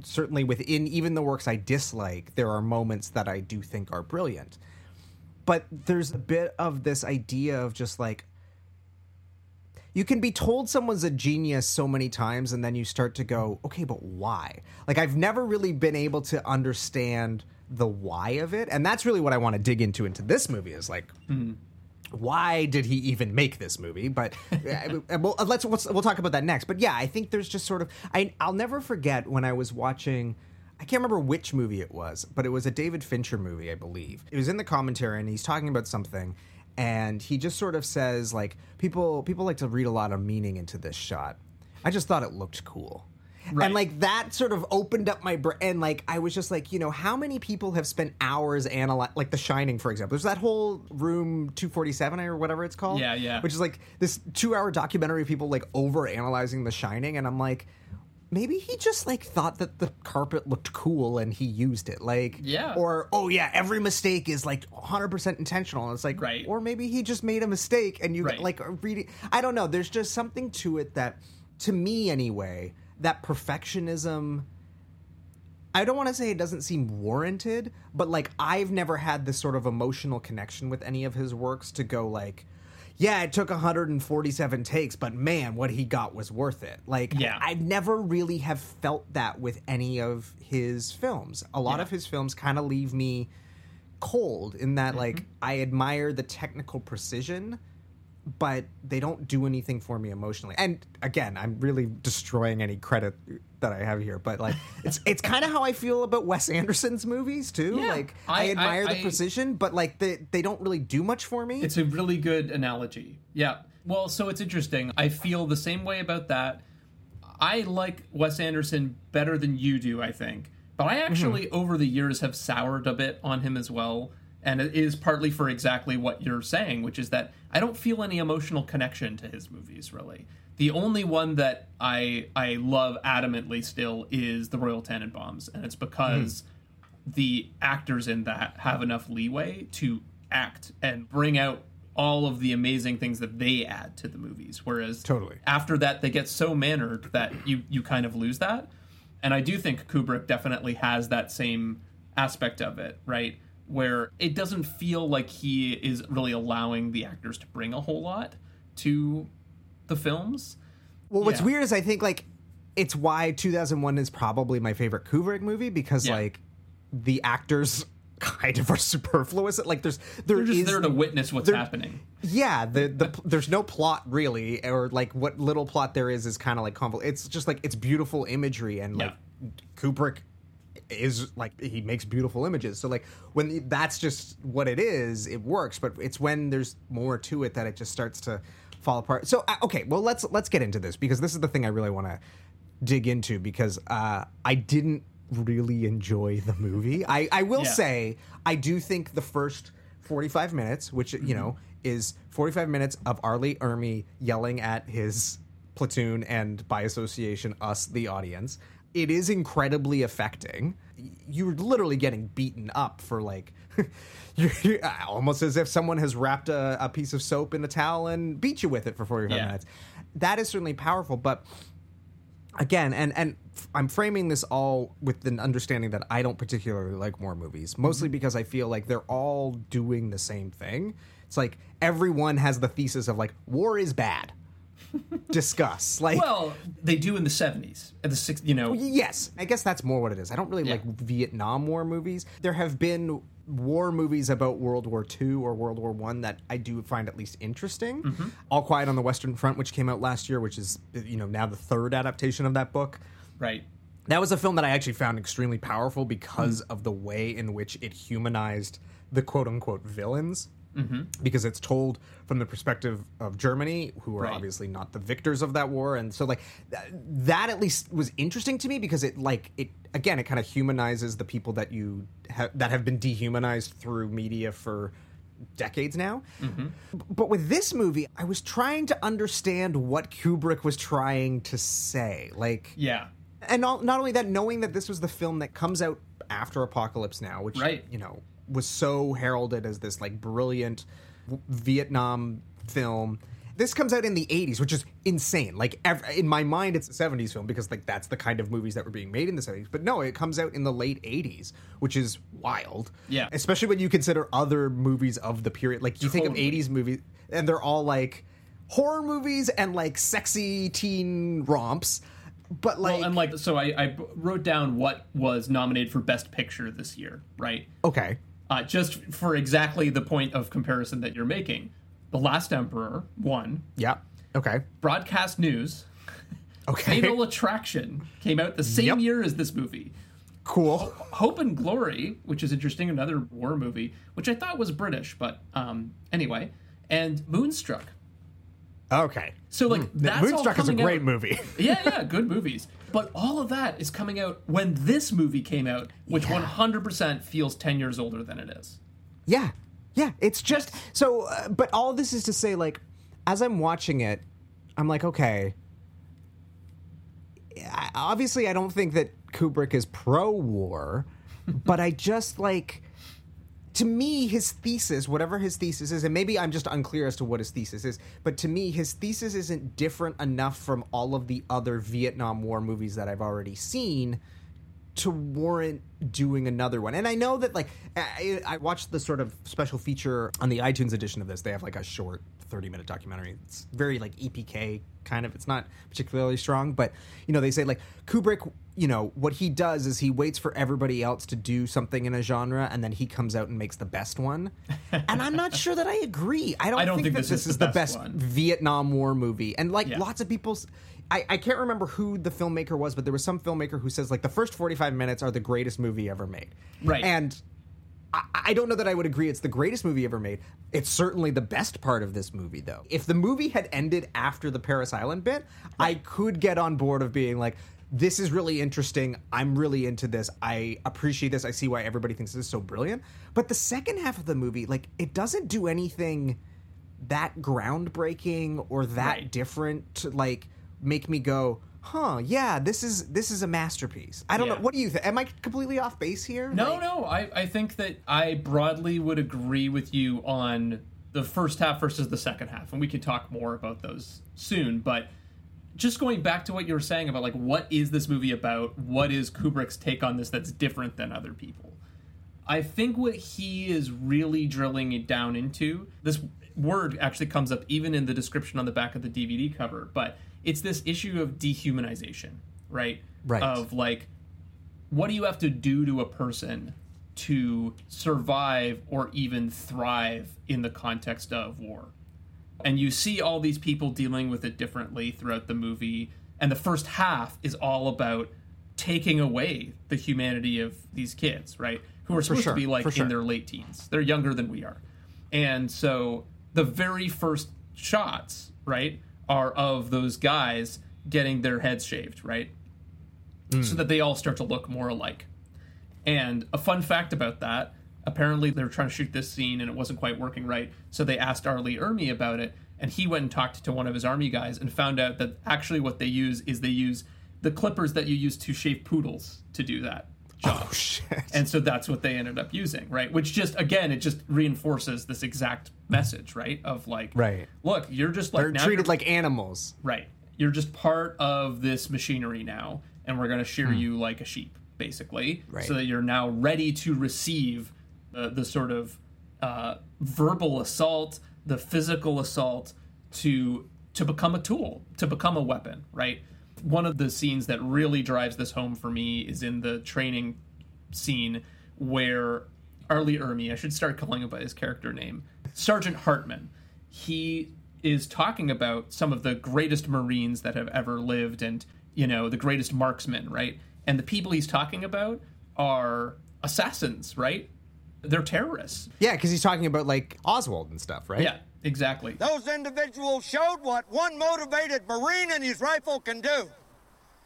certainly within even the works I dislike, there are moments that I do think are brilliant. But there's a bit of this idea of just like you can be told someone's a genius so many times and then you start to go okay but why like i've never really been able to understand the why of it and that's really what i want to dig into into this movie is like why did he even make this movie but uh, well, let's, let's we'll talk about that next but yeah i think there's just sort of I, i'll never forget when i was watching I can't remember which movie it was, but it was a David Fincher movie, I believe. It was in the commentary, and he's talking about something, and he just sort of says like people people like to read a lot of meaning into this shot. I just thought it looked cool. Right. And like that sort of opened up my brain. And like I was just like, you know, how many people have spent hours analyze, like The Shining, for example. There's that whole room 247 or whatever it's called. Yeah, yeah. Which is like this two-hour documentary of people like over analyzing The Shining, and I'm like, maybe he just like thought that the carpet looked cool and he used it. Like, Yeah. Or oh yeah, every mistake is like 100 percent intentional. And it's like, Right. Or maybe he just made a mistake and you Right. like reading. I don't know. There's just something to it that, to me anyway, that perfectionism. I don't want to say it doesn't seem warranted, but like I've never had this sort of emotional connection with any of his works to go like, yeah, it took 147 takes, but man, what he got was worth it. Like, Yeah. I never really have felt that with any of his films. A lot Yeah. of his films kind of leave me cold in that mm-hmm. like I admire the technical precision, but they don't do anything for me emotionally. And again, I'm really destroying any credit that I have here, but like it's it's kind of how I feel about Wes Anderson's movies too. Yeah. like I, I- admire I- the I- precision, but like they they don't really do much for me. It's a really good analogy. Yeah. Well, so it's interesting. I feel the same way about that. I like Wes Anderson better than you do, I think. But I mm-hmm. actually, over the years, have soured a bit on him as well. And it is partly for exactly what you're saying, which is that I don't feel any emotional connection to his movies, really. The only one that I I love adamantly still is The Royal Tenenbaums, and it's because hmm. the actors in that have enough leeway to act and bring out all of the amazing things that they add to the movies whereas Totally. after that they get so mannered that you you kind of lose that and i do think kubrick definitely has that same aspect of it right where it doesn't feel like he is really allowing the actors to bring a whole lot to the films Well, what's Yeah. weird is I think like it's why 2001 is probably my favorite Kubrick movie because Yeah. like the actors kind of are superfluous. Like there's there they're just is- there to witness what's happening yeah the the there's no plot really or like what little plot there is is kind of like convol- It's just like it's beautiful imagery and like Kubrick is like he makes beautiful images. So like when that's just what it is, it works. But it's when there's more to it that it just starts to fall apart. So uh, okay, well let's let's get into this because this is the thing I really want to dig into because uh, I didn't really enjoy the movie. I I will Yeah. say I do think the first 45 minutes, which you know is 45 minutes of R. Lee Ermey yelling at his platoon and by association us the audience it is incredibly affecting you're literally getting beaten up for like you're, you're almost as if someone has wrapped a, a piece of soap in a towel and beat you with it for 45 Yeah. minutes that is certainly powerful but again and and i'm framing this all with an understanding that i don't particularly like war movies mostly Mm-hmm. because i feel like they're all doing the same thing it's like everyone has the thesis of like war is bad discuss like well they do in the 70s and the six you know Yes, I guess that's more what it is. I don't really Yeah. like Vietnam War movies. There have been war movies about World War II or World War One that I do find at least interesting. Mm-hmm. All Quiet on the Western Front, which came out last year, which is you know now the third adaptation of that book. right That was a film that I actually found extremely powerful because of the way in which it humanized the quote unquote villains. Mm-hmm. Because it's told from the perspective of Germany, who are Right. obviously not the victors of that war, and so like th- that at least was interesting to me because it like it again it kind of humanizes the people that you ha- that have been dehumanized through media for decades now. B- But with this movie, I was trying to understand what Kubrick was trying to say, like yeah and not, not only that, knowing that this was the film that comes out after Apocalypse Now, which Right. you know was so heralded as this like brilliant Vietnam film. This comes out in the 80s, which is insane. Like ev- in my mind, it's a 70s film because like that's the kind of movies that were being made in the 70s. But no, it comes out in the late 80s, which is wild. Yeah. especially when you consider other movies of the period. Like you think of 80s movies, and they're all like horror movies and like sexy teen romps. But like, well, and like so I wrote down what was nominated for best picture this year right okay, uh, just for exactly the point of comparison that you're making the last emperor won yeah, okay, broadcast news. Okay, fatal attraction came out the same Yep. year as this movie. Cool. hope and glory which is interesting another war movie which i thought was british but um anyway. And moonstruck Okay. so like that's all Moonstruck is a great out- movie. yeah, yeah, good movies. But all of that is coming out when this movie came out, which 100% feels 10 years older than it is. yeah. Yeah. It's just so, uh, but all this is to say, like, as I'm watching it, I'm like, okay. I- Obviously, I don't think that Kubrick is pro war, but I just like. To me, his thesis, whatever his thesis is, and maybe I'm just unclear as to what his thesis is, but to me, his thesis isn't different enough from all of the other Vietnam War movies that I've already seen to warrant doing another one. And I know that like I, I watched the sort of special feature on the iTunes edition of this. They have like a short 30 minute documentary. It's very like EPK kind of. It's not particularly strong, but you know, they say like Kubrick, you know, what he does is he waits for everybody else to do something in a genre and then he comes out and makes the best one. and I'm not sure that I agree. I don't, I don't think, think that this is the best best. Vietnam War movie. And like Yeah. lots of people I, I can't remember who the filmmaker was, but there was some filmmaker who says like the first 45 minutes are the greatest movie ever made. Right. And I, I don't know that I would agree it's the greatest movie ever made. It's certainly the best part of this movie, though. If the movie had ended after the Parris Island bit, I could get on board of being like, this is really interesting. I'm really into this. I appreciate this. I see why everybody thinks this is so brilliant. But the second half of the movie, like, it doesn't do anything that groundbreaking or that Right. different like make me go, huh, yeah, this is this is a masterpiece. I don't Yeah. know. What do you think? Am I completely off base here? No, Like- no. I, I think that I broadly would agree with you on the first half versus the second half, and we could talk more about those soon. But just going back to what you were saying about like what is this movie about? What is Kubrick's take on this that's different than other people? I think what he is really drilling it down into this word actually comes up even in the description on the back of the DVD cover, but it's this issue of dehumanization, right? Right. Of like what do you have to do to a person to survive or even thrive in the context of war? And you see all these people dealing with it differently throughout the movie. And the first half is all about taking away the humanity of these kids, right? Who are supposed sure, to be like sure. in their late teens. They're younger than we are. And so the very first shots, right, are of those guys getting their heads shaved, right? Hmm. So that they all start to look more alike. And a fun fact about that apparently they were trying to shoot this scene and it wasn't quite working right. So they asked R. Lee Ermey about it, and he went and talked to one of his army guys and found out that actually what they use is they use the clippers that you use to shave poodles to do that oh, job. Oh shit. And so that's what they ended up using, right? Which just again, it just reinforces this exact message, right? Of like, Right. Look, you're just like They're treated like animals. Right. You're just part of this machinery now, and we're going to shear Hmm. you like a sheep, basically, Right. so that you're now ready to receive the, the sort of uh, verbal assault, the physical assault, to to become a tool, to become a weapon. Right. One of the scenes that really drives this home for me is in the training scene where R. Lee Ermey, I should start calling him by his character name, Sergeant Hartman. He is talking about some of the greatest Marines that have ever lived and, you know, the greatest marksmen, right? And the people he's talking about are assassins, right? They're terrorists. Yeah, because he's talking about like Oswald and stuff, right? Yeah, exactly. Those individuals showed what one motivated Marine and his rifle can do.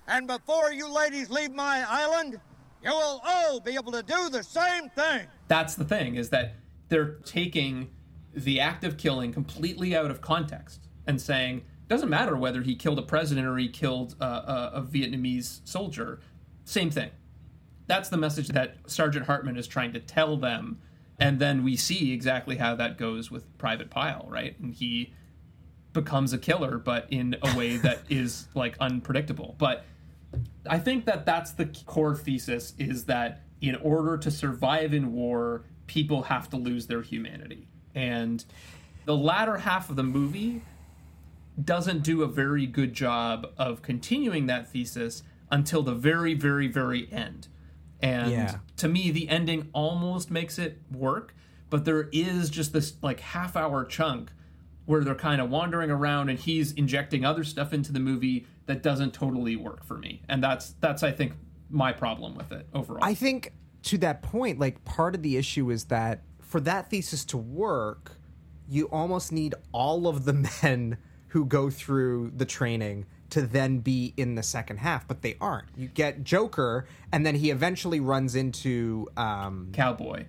And before you ladies leave my island, you will all be able to do the same thing. That's the thing is that they're taking the act of killing completely out of context and saying doesn't matter whether he killed a president or he killed uh, a, a Vietnamese soldier, same thing. That's the message that Sergeant Hartman is trying to tell them, and then we see exactly how that goes with Private Pyle, right? And he becomes a killer, but in a way that is like unpredictable. But I think that that's the core thesis is that in order to survive in war, people have to lose their humanity. And the latter half of the movie doesn't do a very good job of continuing that thesis until the very, very, very end. And Yeah. to me, the ending almost makes it work, but there is just this like half hour chunk where they're kind of wandering around and he's injecting other stuff into the movie that doesn't totally work for me. And that's that's I think my problem with it overall. I think to that point, like part of the issue is that for that thesis to work, you almost need all of the men who go through the training to then be in the second half, but they aren't. You get Joker, and then he eventually runs into um, Cowboy.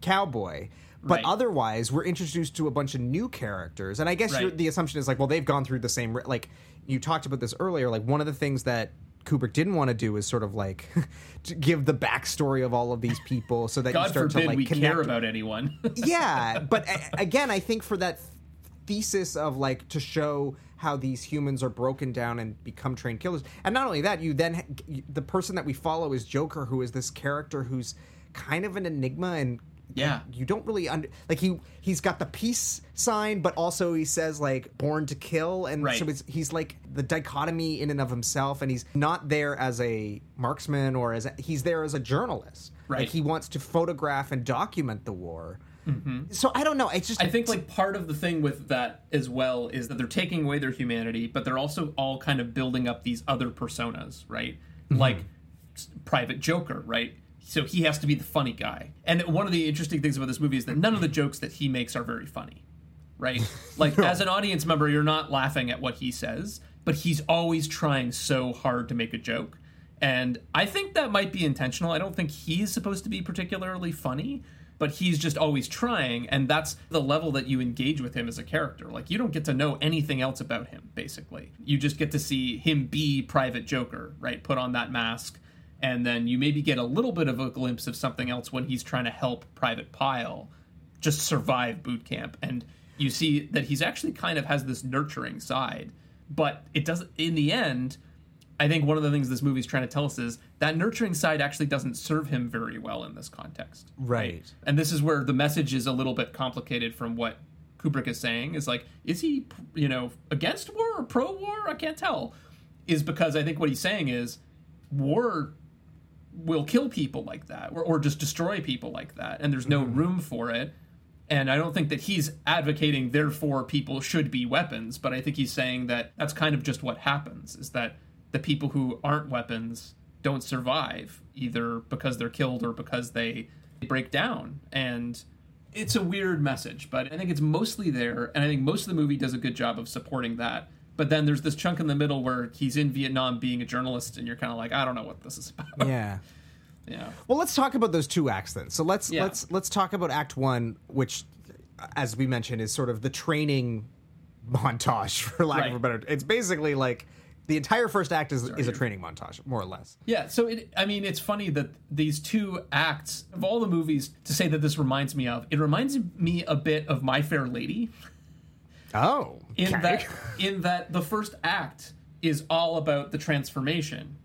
Cowboy. But Right. otherwise, we're introduced to a bunch of new characters, and I guess Right. the assumption is like, well, they've gone through the same. Like you talked about this earlier. Like one of the things that Kubrick didn't want to do is sort of like to give the backstory of all of these people, so that you God start forbid to like we connect. care about anyone. yeah, but a- again, I think for that thesis of like to show how these humans are broken down and become trained killers. And not only that, you then the person that we follow is Joker, who is this character who's kind of an enigma and Yeah. you don't really under like he he's got the peace sign but also he says like born to kill and Right. so it's, he's like the dichotomy in and of himself and he's not there as a marksman or as a, he's there as a journalist Right. like he wants to photograph and document the war so i don't know it's just Mm-hmm. I think like part of the thing with that as well is that they're taking away their humanity, but they're also all kind of building up these other personas, right? Like Private Joker, right? So he has to be the funny guy. And one of the interesting things about this movie is that none of the jokes that he makes are very funny, right? Like as an audience member, you're not laughing at what he says, but he's always trying so hard to make a joke. And I think that might be intentional. I don't think he's supposed to be particularly funny, but he's just always trying. And that's the level that you engage with him as a character. Like, you don't get to know anything else about him, basically. You just get to see him be Private Joker, right? Put on that mask. And then you maybe get a little bit of a glimpse of something else when he's trying to help Private Pyle just survive boot camp. And you see that he's actually kind of has this nurturing side. But it doesn't, in the end, I think one of the things this movie's trying to tell us is that nurturing side actually doesn't serve him very well in this context. Right. And this is where the message is a little bit complicated from what Kubrick is saying. Is like, is he, you know, against war or pro war? I can't tell. Is because I think what he's saying is war will kill people like that or, or just destroy people like that. And there's no mm-hmm. room for it. And I don't think that he's advocating, therefore, people should be weapons. But I think he's saying that that's kind of just what happens is that the people who aren't weapons don't survive either because they're killed or because they break down. And it's a weird message, but I think it's mostly there. And I think most of the movie does a good job of supporting that. But then there's this chunk in the middle where he's in Vietnam being a journalist, and you're kind of like, I don't know what this is about. yeah yeah. Well, let's talk about those two acts then. So let's Yeah. let's let's talk about Act One, which, uh, as we mentioned, is sort of the training montage, for lack of a better. It's basically like the entire first act is is a training montage, more or less. Yeah, so it, I mean, it's funny that these two acts of all the movies to say that this reminds me of, it reminds me a bit of My Fair Lady Oh, in okay. that in that the first act is all about the transformation,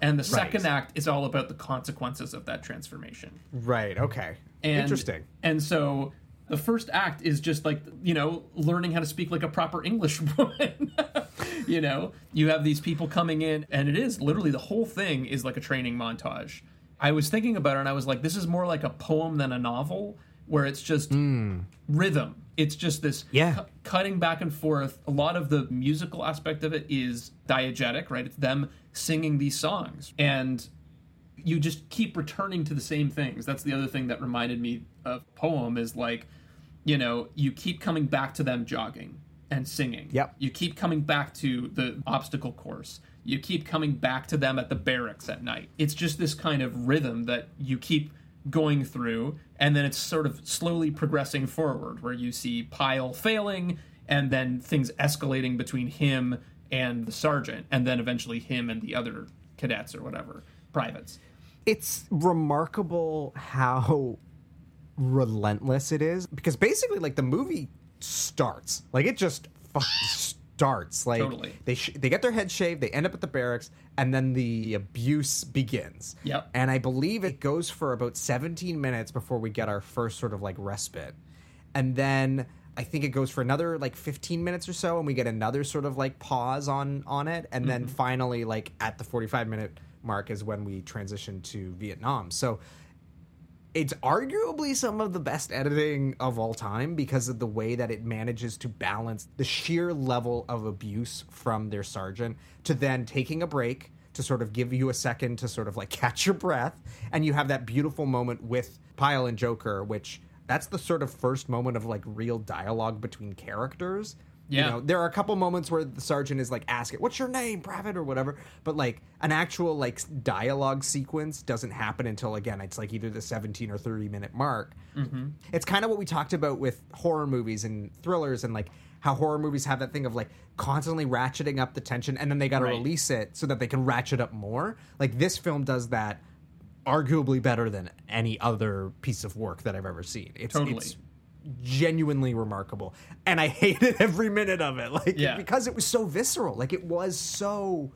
and the second act is all about the consequences of that transformation. right. Okay, And, interesting. And so the first act is just like you know learning how to speak like a proper English woman. you know, you have these people coming in, and it is literally the whole thing is like a training montage. I was thinking about it, and I was like, this is more like a poem than a novel, where it's just hmm. rhythm. It's just this. Yeah. cu- cutting back and forth. A lot of the musical aspect of it is diegetic, right? It's them singing these songs, and you just keep returning to the same things. That's the other thing that reminded me of poem is like, you know, you keep coming back to them jogging and singing. Yep. You keep coming back to the obstacle course. You keep coming back to them at the barracks at night. It's just this kind of rhythm that you keep going through, and then it's sort of slowly progressing forward, where you see Pyle failing, and then things escalating between him and the sergeant, and then eventually him and the other cadets or whatever, privates. it's remarkable how relentless it is because basically like the movie starts like it just fucking starts like Totally. they sh- they get their head shaved they end up at the barracks and then the abuse begins Yep. and i believe it goes for about 17 minutes before we get our first sort of like respite and then I think it goes for another like 15 minutes or so, and we get another sort of like pause on on it, and then mm-hmm. finally, like at the 45 minute mark, is when we transition to Vietnam. So it's arguably some of the best editing of all time because of the way that it manages to balance the sheer level of abuse from their sergeant to then taking a break to sort of give you a second to sort of like catch your breath. And you have that beautiful moment with Pyle and Joker which that's the sort of first moment of like real dialogue between characters Yeah. you know, there are a couple moments where the sergeant is like asking, "What's your name, Private?" or whatever, but like an actual like dialogue sequence doesn't happen until again it's like either the 17 or 30 minute mark. Mm-hmm. It's kind of what we talked about with horror movies and thrillers and like how horror movies have that thing of like constantly ratcheting up the tension and then they got to Right. release it so that they can ratchet up more. Like this film does that arguably better than any other piece of work that I've ever seen. It's, Totally. it's genuinely remarkable, and I hated every minute of it. Like Yeah. because it was so visceral. Like it was so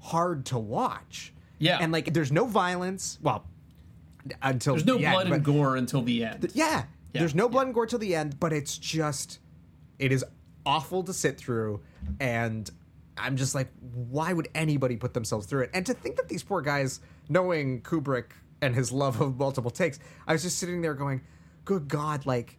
hard to watch. Yeah. and like there's no violence. Well, until There's no the end, blood and gore until the end. yeah, Yeah, there's no blood yeah. and gore till the end, but it's just, it is awful to sit through, and I'm just like, why would anybody put themselves through it? And to think that these poor guys, knowing Kubrick and his love of multiple takes, I was just sitting there going, good God, like,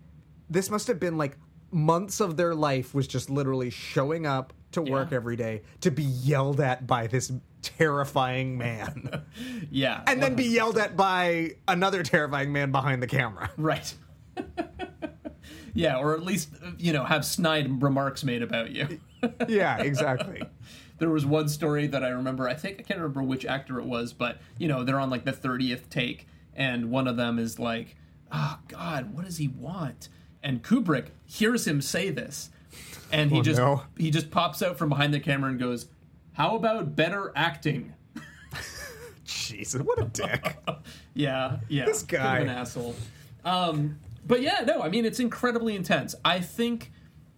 this must have been like months of their life was just literally showing up to work Yeah. every day to be yelled at by this terrifying man yeah, and then be yelled at by another terrifying man behind the camera right. yeah, or at least you know have snide remarks made about you. yeah, exactly. there was one story that I remember. I think I can't remember which actor it was, but you know they're on like the thirtieth take, and one of them is like, "Oh God, what does he want?" And Kubrick hears him say this, and he Oh, just no. he just pops out from behind the camera and goes, "How about better acting?" Jesus, what a dick. Yeah, yeah. This guy. an asshole. Um, but yeah, no, I mean it's incredibly intense. I think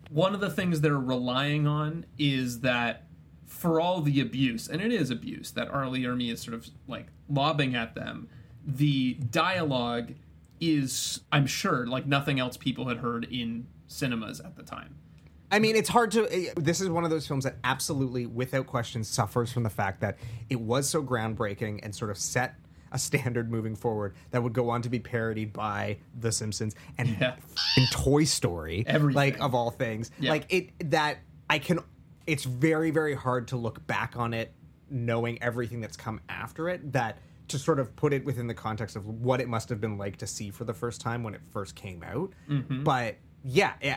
one of the things they're relying on is that for all the abuse, and it is abuse that R. Lee Ermey is sort of like lobbing at them, the dialogue is, I'm sure, like nothing else people had heard in cinemas at the time. I mean, it's hard to. eh, This is one of those films that absolutely, without question, suffers from the fact that it was so groundbreaking and sort of set a standard moving forward that would go on to be parodied by The Simpsons and Yeah. Toy Story, Everything. like of all things. Yeah. Like it that I can. It's very very hard to look back on it, knowing everything that's come after it. That to sort of put it within the context of what it must have been like to see for the first time when it first came out. Mm-hmm. But yeah. eh,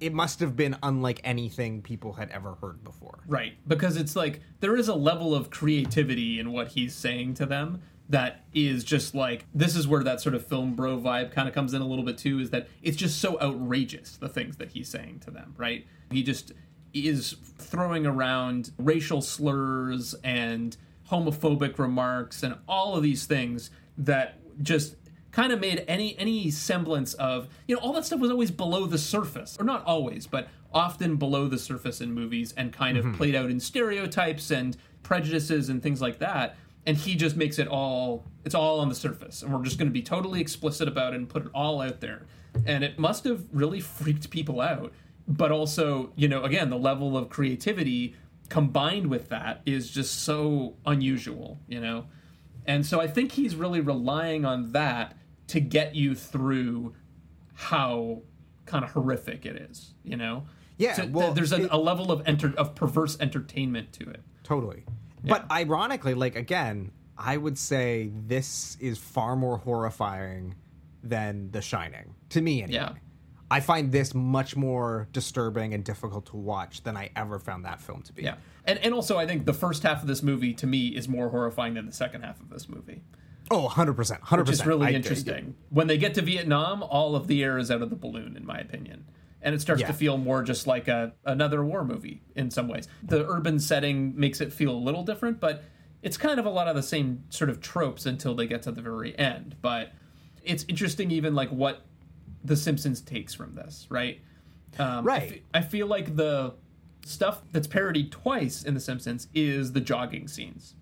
it must have been unlike anything people had ever heard before. Right, because it's like there is a level of creativity in what he's saying to them that is just like this is where that sort of film bro vibe kind of comes in a little bit too is that it's just so outrageous the things that he's saying to them, right? He just is throwing around racial slurs and homophobic remarks and all of these things that just kind of made any any semblance of you know all that stuff was always below the surface. Or not always but often below the surface in movies and kind of mm-hmm. played out in stereotypes and prejudices and things like that. And he just makes it all it's all on the surface. And we're just going to be totally explicit about it and put it all out there. And it must have really freaked people out. But also you know again the level of creativity combined with that is just so unusual you know and so I think he's really relying on that to get you through how kind of horrific it is, you know? Yeah, So th- well, there's a, it- a level of enter- of perverse entertainment to it. Totally. But ironically, like again, I would say this is far more horrifying than The Shining to me. Anyway. Yeah. I find this much more disturbing and difficult to watch than I ever found that film to be. Yeah. And and also I think the first half of this movie to me is more horrifying than the second half of this movie. Oh, 100%. 100%. Which is really I- interesting. When they get to Vietnam, all of the air is out of the balloon, in my opinion. And it starts Yeah. to feel more just like a another war movie in some ways. The urban setting makes it feel a little different, but it's kind of a lot of the same sort of tropes until they get to the very end. But it's interesting, even like what The Simpsons takes from this, right? Um, Right. fe- I feel like the stuff that's parodied twice in The Simpsons is the jogging scenes,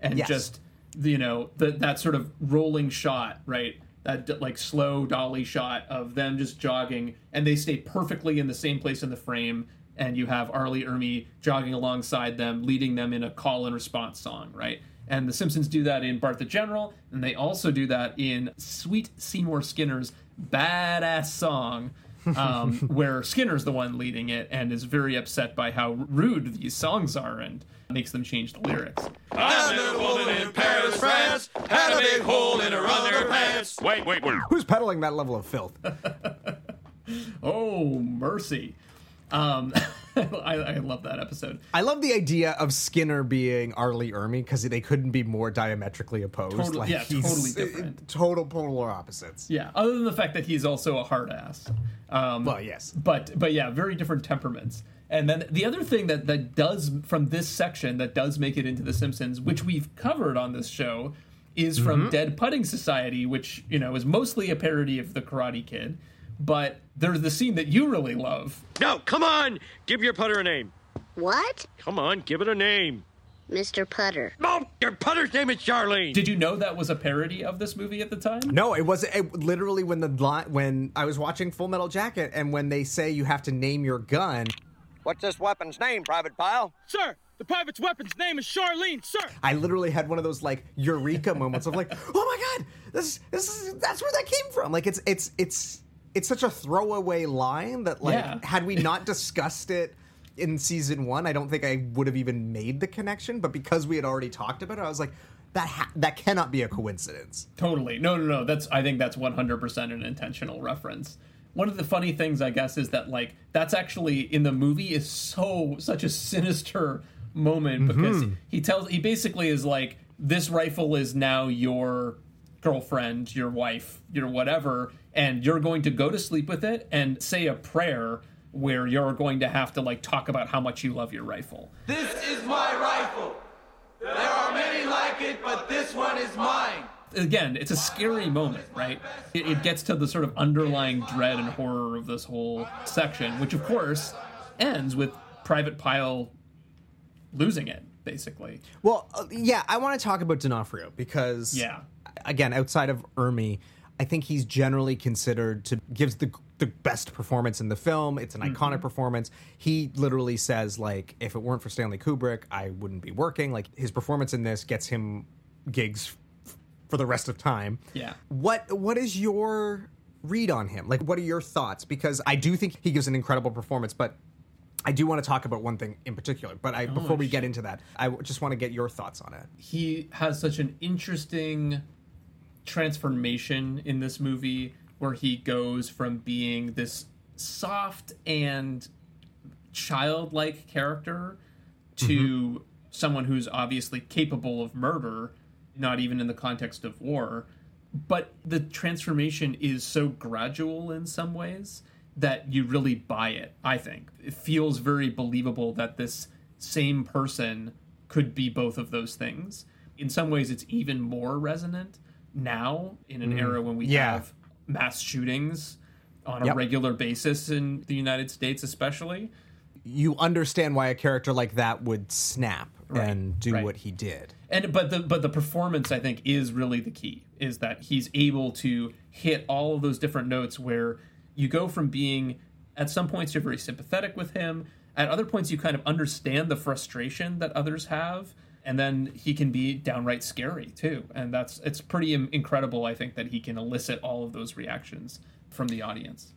and Yes. just you know the, that sort of rolling shot, right? That like slow dolly shot of them just jogging, and they stay perfectly in the same place in the frame. And you have R. Lee Ermey jogging alongside them, leading them in a call and response song, right? And the Simpsons do that in Bart the General, and they also do that in Sweet Seymour Skinner's badass song, um, where Skinner's the one leading it and is very upset by how rude these songs are and makes them change the lyrics. I met a woman in Paris, France, had a big hole in her underpants. Wait, wait, wait. Who's peddling that level of filth? Oh, mercy. Um, I, I love that episode. I love the idea of Skinner being R. Lee Ermey because they couldn't be more diametrically opposed. Total- yeah, he's- totally different. Total polar opposites. Yeah, other than the fact that he's also a hard ass. Um, Well, yes. but but yeah, very different temperaments. And then the other thing that that does from this section that does make it into The Simpsons, which we've covered on this show, is from Dead Putting Society, which you know is mostly a parody of The Karate Kid, But there's the scene that you really love. No, come on! Give your putter a name. What? Come on, give it a name. Mr. Putter. No, your putter's name is Charlene. Did you know that was a parody of this movie at the time? No, it wasn't. It, literally, when the when I was watching Full Metal Jacket, and when they say you have to name your gun, What's this weapon's name, Private Pyle? Sir, the private's weapon's name is Charlene, sir. I literally had one of those like eureka moments of like, oh my god, this this is that's where that came from. Like it's it's it's it's such a throwaway line that like Yeah. had we not discussed it in season one, I don't think I would have even made the connection. But because we had already talked about it, I was like, that ha- that cannot be a coincidence. Totally. No, no, no. That's I think that's 100% an intentional reference. One of the funny things I guess is that like that's actually in the movie is so such a sinister moment because mm-hmm. he tells he basically is like this rifle is now your girlfriend, your wife, your whatever and you're going to go to sleep with it and say a prayer where you're going to have to like talk about how much you love your rifle. This is my rifle. There are many like it, but this one is mine. again, it's a scary moment, right? It, it gets to the sort of underlying dread and horror of this whole section, which of course ends with Private Pyle losing it, basically. Well, uh, yeah, I want to talk about D'Onofrio because, Yeah. Again, outside of Ermey, I think he's generally considered to gives the the best performance in the film. It's an mm-hmm. iconic performance. He literally says like, if it weren't for Stanley Kubrick, I wouldn't be working. Like his performance in this gets him gigs f- for the rest of time. Yeah. What what is your read on him? Like, what are your thoughts? Because I do think he gives an incredible performance, but. I do want to talk about one thing in particular, but I, oh, before we get into that, I just want to get your thoughts on it. He has such an interesting transformation in this movie where he goes from being this soft and childlike character to mm-hmm. someone who's obviously capable of murder, not even in the context of war. But the transformation is so gradual in some ways that you really buy it, I think. It feels very believable that this same person could be both of those things. In some ways, it's even more resonant now in an mm. era when we Yeah. have mass shootings on a Yep. regular basis in the United States, especially. you understand why a character like that would snap and do right. what he did. and but the but the performance I think is really the key is that he's able to hit all of those different notes where you go from being at some points you're very sympathetic with him at other points you kind of understand the frustration that others have and then he can be downright scary too and that's it's pretty incredible I think that he can elicit all of those reactions from the audience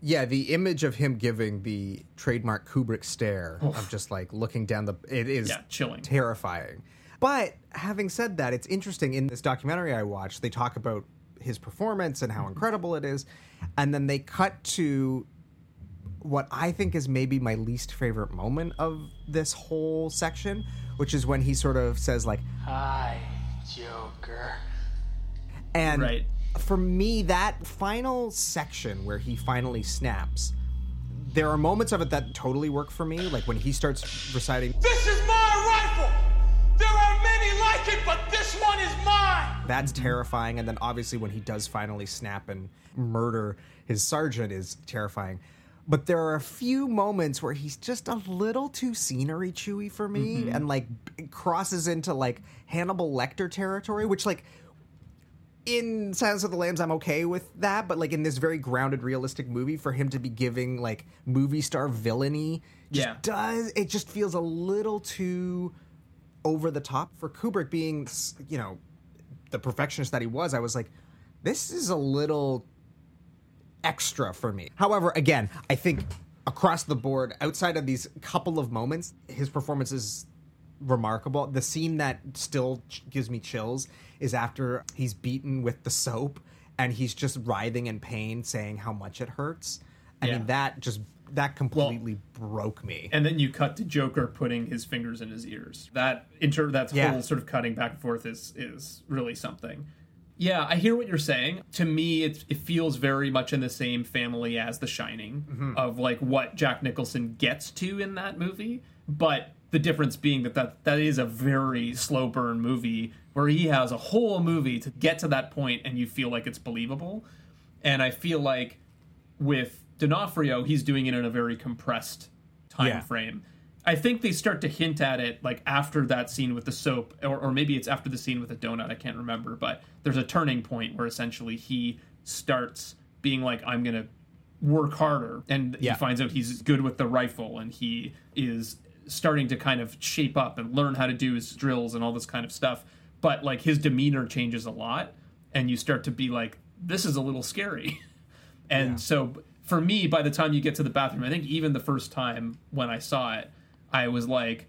Yeah, the image of him giving the trademark Kubrick stare of just like looking down the it is Yeah, chilling. terrifying. But having said that, it's interesting in this documentary I watched, they talk about his performance and how mm-hmm. incredible it is, and then they cut to what I think is maybe my least favorite moment of this whole section, which is when he sort of says like Hi, Joker. And Right. for me, that final section where he finally snaps, there are moments of it that totally work for me. Like when he starts reciting, This is my rifle. There are many like it, but this one is mine. that's terrifying. And then obviously when he does finally snap and murder his sergeant is terrifying. But there are a few moments where he's just a little too scenery chewy for me mm-hmm. and like crosses into like Hannibal Lecter territory, which like in Silence of the Lambs, I'm okay with that, but like in this very grounded, realistic movie, for him to be giving like movie star villainy, just Yeah. does it just feels a little too over the top for Kubrick being, you know, the perfectionist that he was. I was like, this is a little extra for me. However, again, I think across the board, outside of these couple of moments, his performance is remarkable. The scene that still ch- gives me chills is after he's beaten with the soap and he's just writhing in pain, saying how much it hurts. I Yeah. mean, that just that completely broke me. and then you cut to Joker putting his fingers in his ears. That inter that Yeah. whole sort of cutting back and forth is is really something. Yeah, I hear what you're saying. To me, it it feels very much in the same family as The Shining Mm-hmm. of like what Jack Nicholson gets to in that movie, but the difference being that, that that is a very slow burn movie where he has a whole movie to get to that point and you feel like it's believable. And I feel like with D'Onofrio, he's doing it in a very compressed time Yeah. frame. I think they start to hint at it like after that scene with the soap, or, or maybe it's after the scene with the donut. I can't remember, but there's a turning point where essentially he starts being like, "I'm gonna work harder," and Yeah. he finds out he's good with the rifle, and he is starting to kind of shape up and learn how to do his drills and all this kind of stuff. But like his demeanor changes a lot, and you start to be like, "This is a little scary." And so for me, by the time you get to the bathroom, I think even the first time when I saw it, I was like,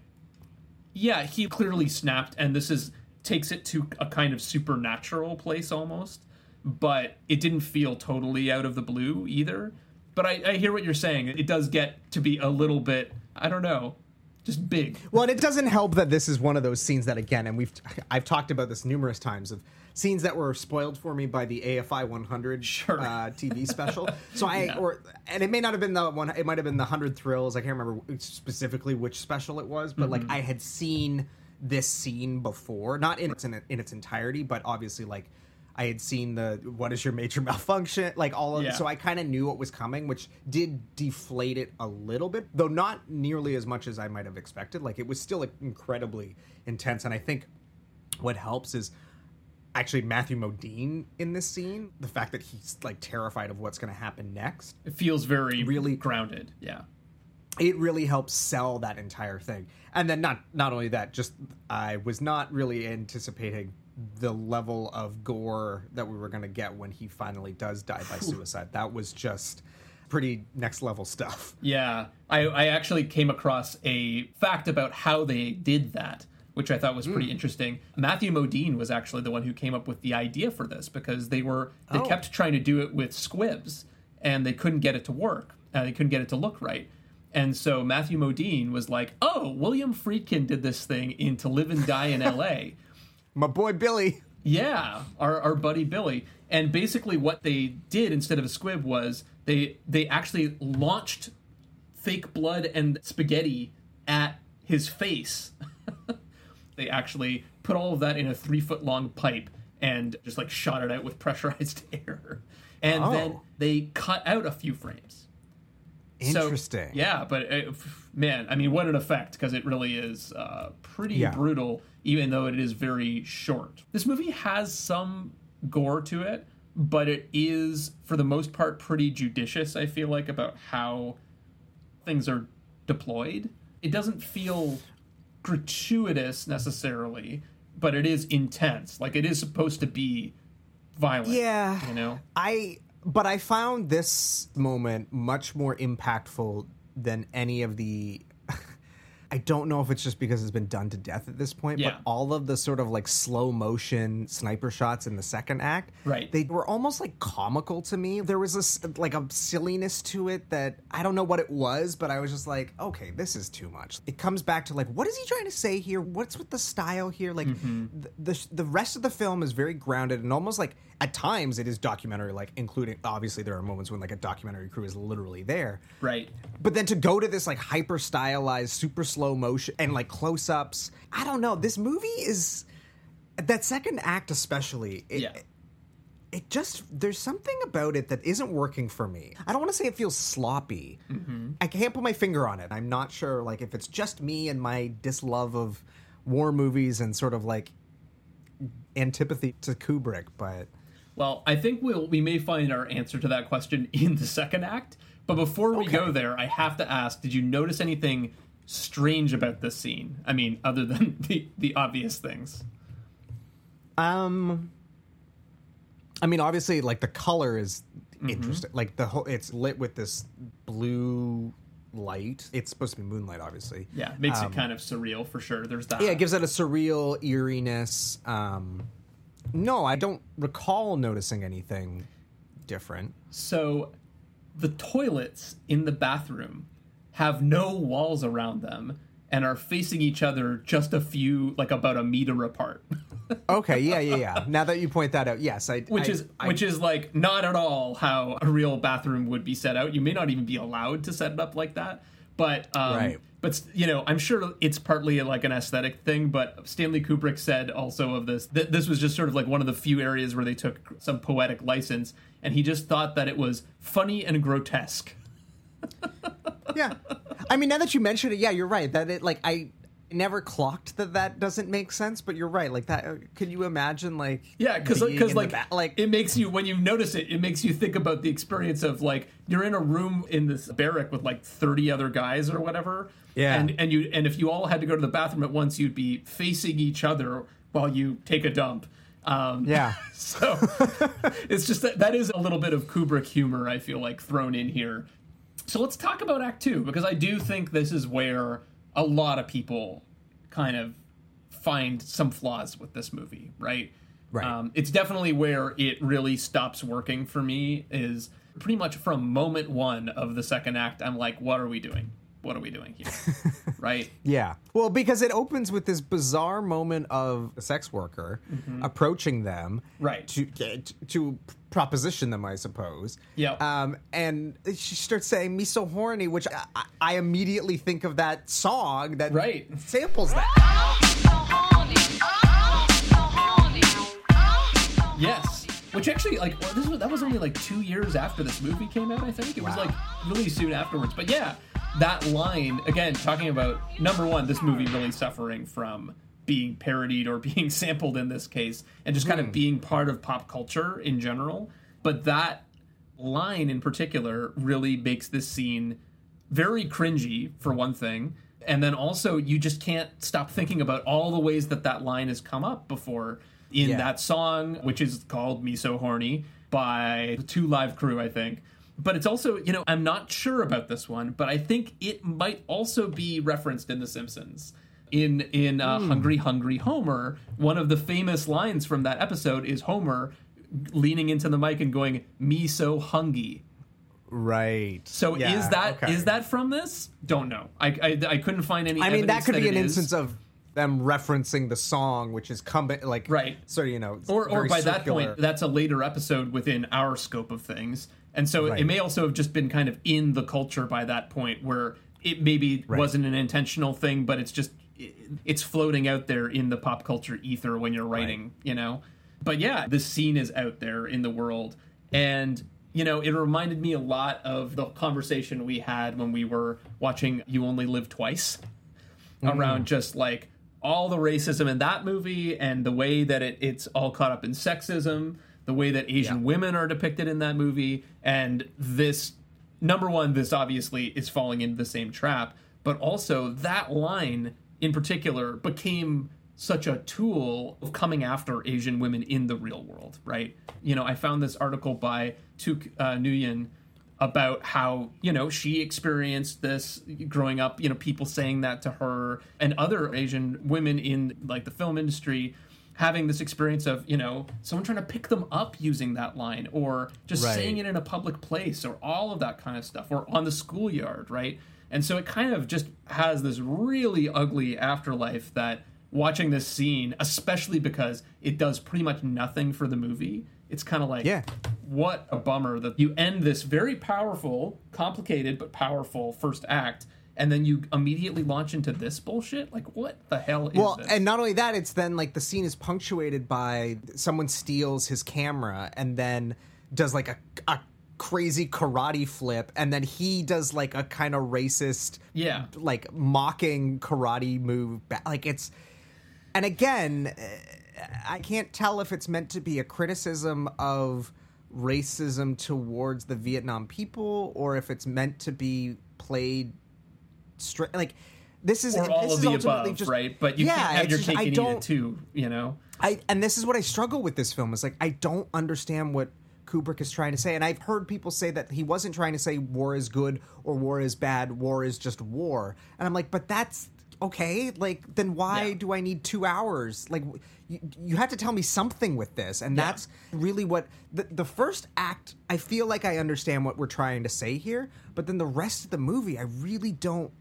yeah, he clearly snapped, and this is takes it to a kind of supernatural place almost, but it didn't feel totally out of the blue either. But I, I hear what you're saying. It does get to be a little bit, I don't know, just big. Well, and it doesn't help that this is one of those scenes that, again, and we've I've talked about this numerous times of scenes that were spoiled for me by the AFI 100 Sure. uh, TV special. So I or and it may not have been the one. It might have been the 100 Thrills. I can't remember specifically which special it was, but like I had seen this scene before, not in its in, its entirety, but obviously like. I had seen the what is your major malfunction, like all of Yeah. so I kind of knew what was coming, which did deflate it a little bit, though not nearly as much as I might have expected. Like it was still incredibly intense, and I think what helps is actually Matthew Modine in this scene. The fact that he's like terrified of what's going to happen next. It feels very Really- grounded. Yeah. It really helps sell that entire thing. And then not not only that, just I was not really anticipating the level of gore that we were going to get when he finally does die by suicide. That was just pretty next level stuff. Yeah, I, I actually came across a fact about how they did that, which I thought was pretty interesting. Matthew Modine was actually the one who came up with the idea for this because they were they Oh. kept trying to do it with squibs and they couldn't get it to work. Uh, they couldn't get it to look right. And so Matthew Modine was like, "Oh, William Friedkin did this thing in To Live and Die in L.A." My boy Billy. Yeah, our, our buddy Billy. And basically, what they did instead of a squib was they they actually launched fake blood and spaghetti at his face. they actually put all of that in a three foot long pipe and just like shot it out with pressurized air. And Oh. then they cut out a few frames. So, Interesting. yeah, but uh, man, I mean, what an effect because it really is uh, pretty Yeah. brutal, even though it is very short. This movie has some gore to it, but it is, for the most part, pretty judicious. I feel like about how things are deployed. It doesn't feel gratuitous necessarily, but it is intense. Like it is supposed to be violent. Yeah. you know. I but I found this moment much more impactful than any of the I don't know if it's just because it's been done to death at this point, Yeah. but all of the sort of like slow motion sniper shots in the second act, Right. They were almost like comical to me. There was this like a silliness to it that I don't know what it was, but I was just like, okay, this is too much. It comes back to like, what is he trying to say here? What's with the style here? Like Mm-hmm. the, the the rest of the film is very grounded and almost like at times it is documentary, like including obviously there are moments when like a documentary crew is literally there, Right. but then to go to this like hyper stylized, super slow motion and like close ups, I don't know. This movie is that second act especially. It, Yeah. It just there's something about it that isn't working for me. I don't want to say it feels sloppy. Mm-hmm. I can't put my finger on it. I'm not sure like if it's just me and my dislove of war movies and sort of like antipathy to Kubrick, but Well, I think we'll we may find our answer to that question in the second act. But before we go there, I have to ask: Did you notice anything strange about this scene? I mean, other than the the obvious things. Um, I mean, obviously, like the color is Mm-hmm. interesting. Like the whole, it's lit with this blue light. It's supposed to be moonlight, obviously. Yeah, it makes it kind of surreal for sure. There's that. Um, Yeah, it gives it a surreal eeriness. Um, no, I don't recall noticing anything different. So, the toilets in the bathroom have no walls around them and are facing each other just a few, like about a meter apart. Okay, yeah, yeah, yeah. now that you point that out, yes, I. which I- is I- which is like not at all how a real bathroom would be set out. You may not even be allowed to set it up like that. But um, Right. But you know, I'm sure it's partly like an aesthetic thing. But Stanley Kubrick said also of this that this was just sort of like one of the few areas where they took some poetic license and he just thought that it was funny and grotesque. yeah. I mean, now that you mention it, yeah, you're right. That it like I never clocked that that doesn't make sense, but you're right. Like that, uh, could you imagine like Yeah, because uh, in the like ba- like it makes you when you notice it, it makes you think about the experience of like you're in a room in this barrack with like thirty other guys or whatever. Yeah. and and you and if you all had to go to the bathroom at once, you'd be facing each other while you take a dump. Um, Yeah. so it's just that that is a little bit of Kubrick humor. I feel like thrown in here. So let's talk about Act Two because I do think this is where a lot of people kind of find some flaws with this movie, right? Right. Um, it's definitely where it really stops working for me. Is pretty much from moment one of the second act. I'm like, what are we doing? What are we doing here? right? Yeah. Well, because it opens with this bizarre moment of a sex worker approaching them, Mm-hmm. Right. To to proposition them, I suppose. Yeah. Um, and she starts saying "me so horny," which I, I immediately think of that song that Right. samples that. Yes. Which actually, like, this was, that was only like two years after this movie came out. I think it was Wow. like really soon afterwards. But yeah, that line again, talking about number one, this movie really suffering from being parodied or being sampled in this case, and just kind of hmm. being part of pop culture in general. But that line in particular really makes this scene very cringy for one thing and then also you just can't stop thinking about all the ways that that line has come up before in Yeah. that song which is called me so horny by the 2 Live Crew i think but it's also you know i'm not sure about this one but i think it might also be referenced in the simpsons in in uh, hungry hungry homer one of the famous lines from that episode is homer leaning into the mic and going me so hungry Right. so Yeah, is that is okay. that from this? Don't know. I I, I couldn't find any. I mean, that could be an is. instance of them referencing the song, which is coming like Right. So you know, or or by that point, that's a later episode within our scope of things, and so Right. it may also have just been kind of in the culture by that point, where it maybe Right. wasn't an intentional thing, but it's just it's floating out there in the pop culture ether when you're writing, you know. But yeah, this scene is out there in the world, and you know, it reminded me a lot of the conversation we had when we were watching "You Only Live Twice." Mm. around just like all the racism in that movie and the way that it, it's all caught up in sexism, the way that Asian women are depicted in that movie, and this number one, this obviously is falling into the same trap, but also that line in particular became such a tool of coming after Asian women in the real world, right? You know, I found this article by Tuk uh, Nguyen about how you know she experienced this growing up you know people saying that to her and other asian women in like the film industry having this experience of you know someone trying to pick them up using that line or just Right. saying it in a public place or all of that kind of stuff or on the schoolyard right and so it kind of just has this really ugly afterlife that watching this scene especially because it does pretty much nothing for the movie it's kind of like Yeah. What a bummer that you end this very powerful, complicated but powerful first act, and then you immediately launch into this bullshit. Like, what the hell is Well, this? and not only that, it's then like the scene is punctuated by someone steals his camera and then does like a, a crazy karate flip, and then he does like a kind of racist, Yeah. like mocking karate move. ba- Like it's, and again, eh, I can't tell if it's meant to be a criticism of racism towards the Vietnam people or if it's meant to be played straight. Like this is or all this of the above, just right? But you Yeah, can't have your just- cake I and eat it too. You know? I and this is what I struggle with this film is like I don't understand what Kubrick is trying to say and I've heard people say that he wasn't trying to say war is good or war is bad war is just war and I'm like but that's okay like then why Yeah. do I need 2 hours like you, you have to tell me something with this and Yeah. that's really what the, the first act I feel like I understand what we're trying to say here but then the rest of the movie I really don't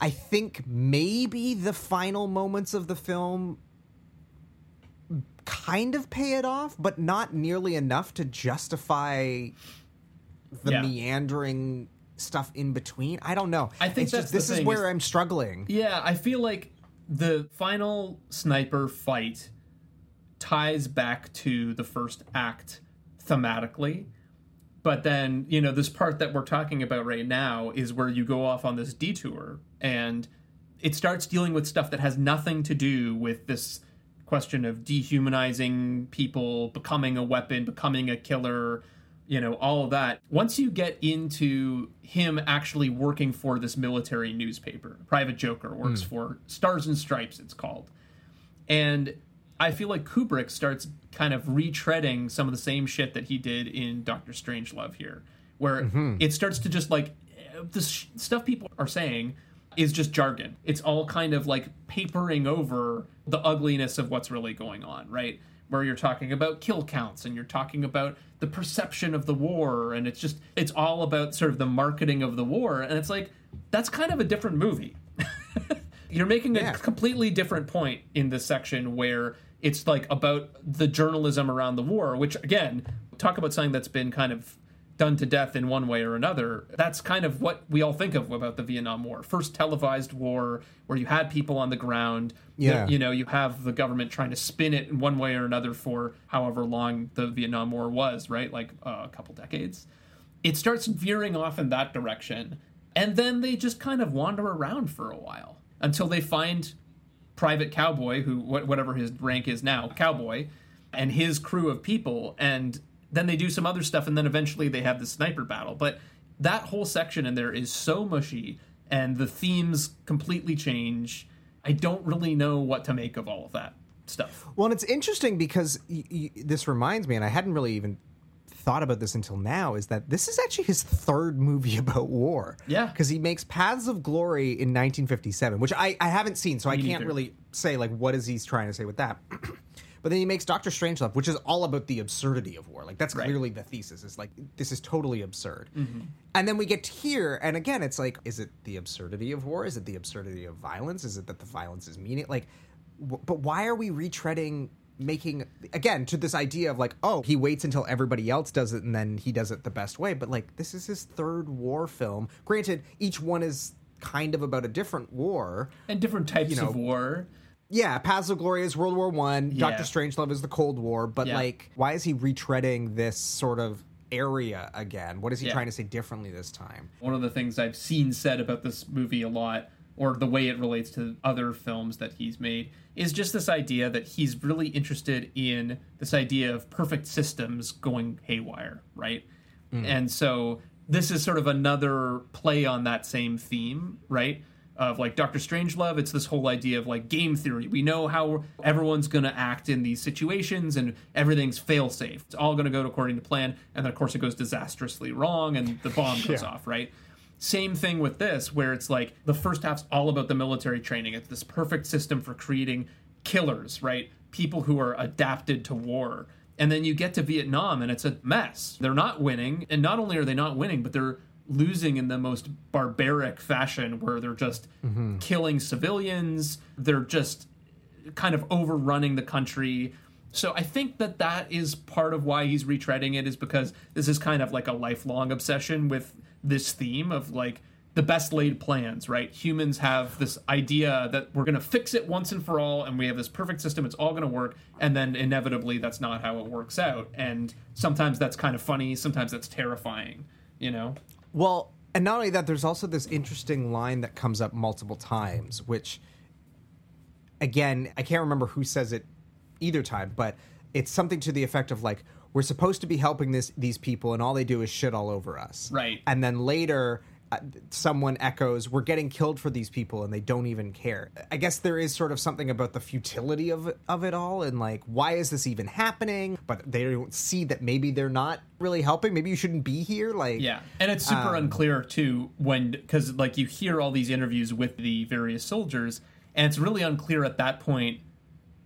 I think maybe the final moments of the film kind of pay it off, but not nearly enough to justify the Yeah. meandering stuff in between. I don't know. I think just, this is where is- I'm struggling. Yeah, I feel like the final sniper fight ties back to the first act thematically, But then, you know, this part that we're talking about right now is where you go off on this detour and it starts dealing with stuff that has nothing to do with this question of dehumanizing people, becoming a weapon, becoming a killer, you know, all of that. Once you get into him actually working for this military newspaper, Private Joker works hmm. for Stars and Stripes, it's called. And I feel like Kubrick starts kind of retreading some of the same shit that he did in Doctor Strangelove here, where mm-hmm. it starts to just like the sh- stuff people are saying is just jargon. It's all kind of like papering over the ugliness of what's really going on, right? Where you're talking about kill counts and you're talking about the perception of the war, and it's just, it's all about sort of the marketing of the war. And it's like, that's kind of a different movie. You're making a Yeah. completely different point in this section where it's like about the journalism around the war, which again, talk about something that's been kind of done to death in one way or another. That's kind of what we all think of about the Vietnam War. First televised war where you had people on the ground. Yeah. You know, you have the government trying to spin it in one way or another for however long the Vietnam War was, right? Like uh, a couple decades. It starts veering off in that direction. And then they just kind of wander around for a while until they find Private Cowboy, who whatever his rank is now, Cowboy, and his crew of people, and then they do some other stuff, and then eventually they have the sniper battle. But that whole section in there is so mushy, and the themes completely change. I don't really know what to make of all of that stuff. Well, and it's interesting because y- y- this reminds me, and I hadn't really even thought about this until now, is that this is actually his third movie about war. Yeah. Because he makes Paths of Glory in 1957, which I, I haven't seen, so I can't neither. really say, like, what is he trying to say with that. But then he makes Doctor Strangelove, which is all about the absurdity of war. Like that's Right. clearly the thesis. It's like this is totally absurd. Mm-hmm. And then we get to here, and again, it's like, is it the absurdity of war? Is it the absurdity of violence? Is it that the violence is meaning? Like, w- but why are we retreading? Making again to this idea of like, oh, he waits until everybody else does it and then he does it the best way. But like, this is his third war film. Granted, each one is kind of about a different war. And different types You know, of war. Yeah, Paths of Glory is World War One. Yeah. Doctor Strangelove is the Cold War. But Yeah. like, why is he retreading this sort of area again? What is he Yeah. trying to say differently this time? One of the things I've seen said about this movie a lot, or the way it relates to other films that he's made, is just this idea that he's really interested in this idea of perfect systems going haywire, right? Mm-hmm. And so this is sort of another play on that same theme, right? Of like Doctor Strangelove, it's this whole idea of like game theory. We know how everyone's going to act in these situations, and everything's fail safe. It's all going to go according to plan, and then of course it goes disastrously wrong, and the bomb goes off, right? Same thing with this, where it's like the first half's all about the military training. It's this perfect system for creating killers, right? People who are adapted to war. And then you get to Vietnam and it's a mess. They're not winning. And not only are they not winning, but they're losing in the most barbaric fashion where they're just mm-hmm. killing civilians. They're just kind of overrunning the country. So I think that that is part of why he's retreading it is because this is kind of like a lifelong obsession with this theme of like the best laid plans, right? Humans have this idea that we're going to fix it once and for all and we have this perfect system, it's all going to work, and then inevitably that's not how it works out. And sometimes that's kind of funny, sometimes that's terrifying, you know? Well, and not only that, there's also this interesting line that comes up multiple times, which, again, I can't remember who says it either time, but it's something to the effect of like, we're supposed to be helping this these people, and all they do is shit all over us. Right. And then later, someone echoes, "We're getting killed for these people, and they don't even care." I guess there is sort of something about the futility of of it all, and like, why is this even happening? But they don't see that maybe they're not really helping. Maybe you shouldn't be here. Like, Yeah, and it's super um, unclear too when because like you hear all these interviews with the various soldiers, and it's really unclear at that point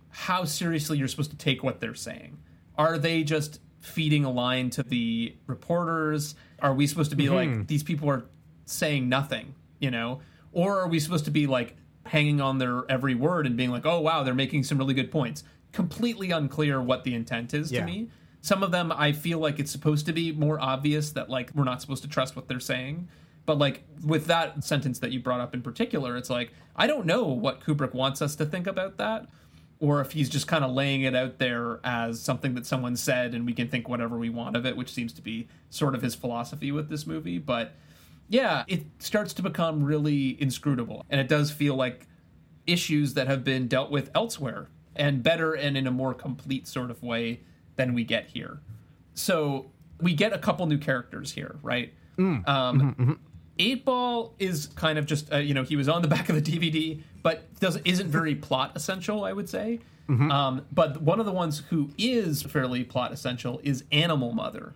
how seriously you're supposed to take what they're saying. Are they just feeding a line to the reporters? Are we supposed to be like mm-hmm. these people are saying nothing, you know, or are we supposed to be like hanging on their every word and being like, oh wow, they're making some really good points? Completely unclear what the intent is Yeah. to me. Some of them I feel like it's supposed to be more obvious that like we're not supposed to trust what they're saying. But like with that sentence that you brought up in particular, it's like I don't know what Kubrick wants us to think about that. or if he's just kind of laying it out there as something that someone said and we can think whatever we want of it, which seems to be sort of his philosophy with this movie. But yeah, it starts to become really inscrutable. And it does feel like issues that have been dealt with elsewhere and better and in a more complete sort of way than we get here. So we get a couple new characters here, right? Mm. Um, Mm-hmm, Eight Ball is kind of just uh, you know he was on the back of the DVD, but does isn't very plot essential, I would say. Mm-hmm. Um, but one of the ones who is fairly plot essential is Animal Mother,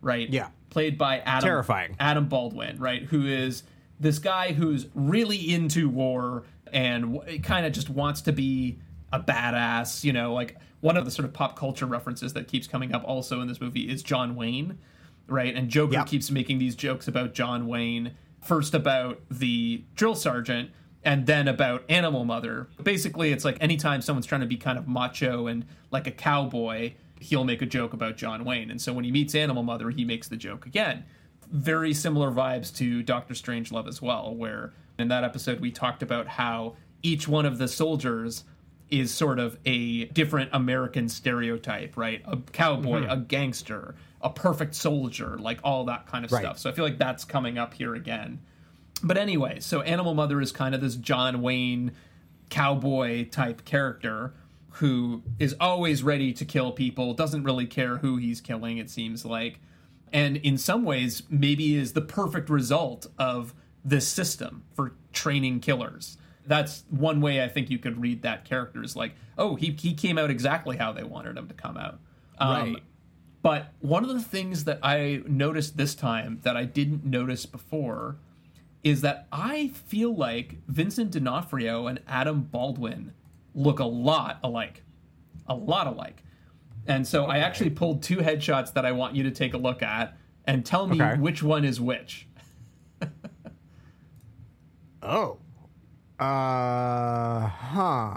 right? Yeah. played by Adam Terrifying. Adam Baldwin, right? Who is this guy who's really into war and w- kind of just wants to be a badass. You know, like one of the sort of pop culture references that keeps coming up also in this movie is John Wayne, right? And Joker Yep. keeps making these jokes about John Wayne, first about the drill sergeant. And then about Animal Mother. Basically, it's like anytime someone's trying to be kind of macho and like a cowboy, he'll make a joke about John Wayne. And so when he meets Animal Mother, he makes the joke again very similar vibes to Doctor Strangelove as well, where in that episode we talked about how each one of the soldiers is sort of a different American stereotype, right? A cowboy, Mm-hmm. a gangster, a perfect soldier, like all that kind of Right. stuff. So I feel like that's coming up here again. But anyway, so Animal Mother is kind of this John Wayne cowboy type character who is always ready to kill people, doesn't really care who he's killing, it seems like. And in some ways, maybe is the perfect result of this system for training killers. That's one way I think you could read that character is like, oh, he, he came out exactly how they wanted him to come out. Um, Right. But one of the things that I noticed this time that I didn't notice before is that I feel like Vincent D'Onofrio and Adam Baldwin look a lot alike. A lot alike. And so I actually pulled two headshots that I want you to take a look at and tell me Okay. which one is which. Oh. Uh huh.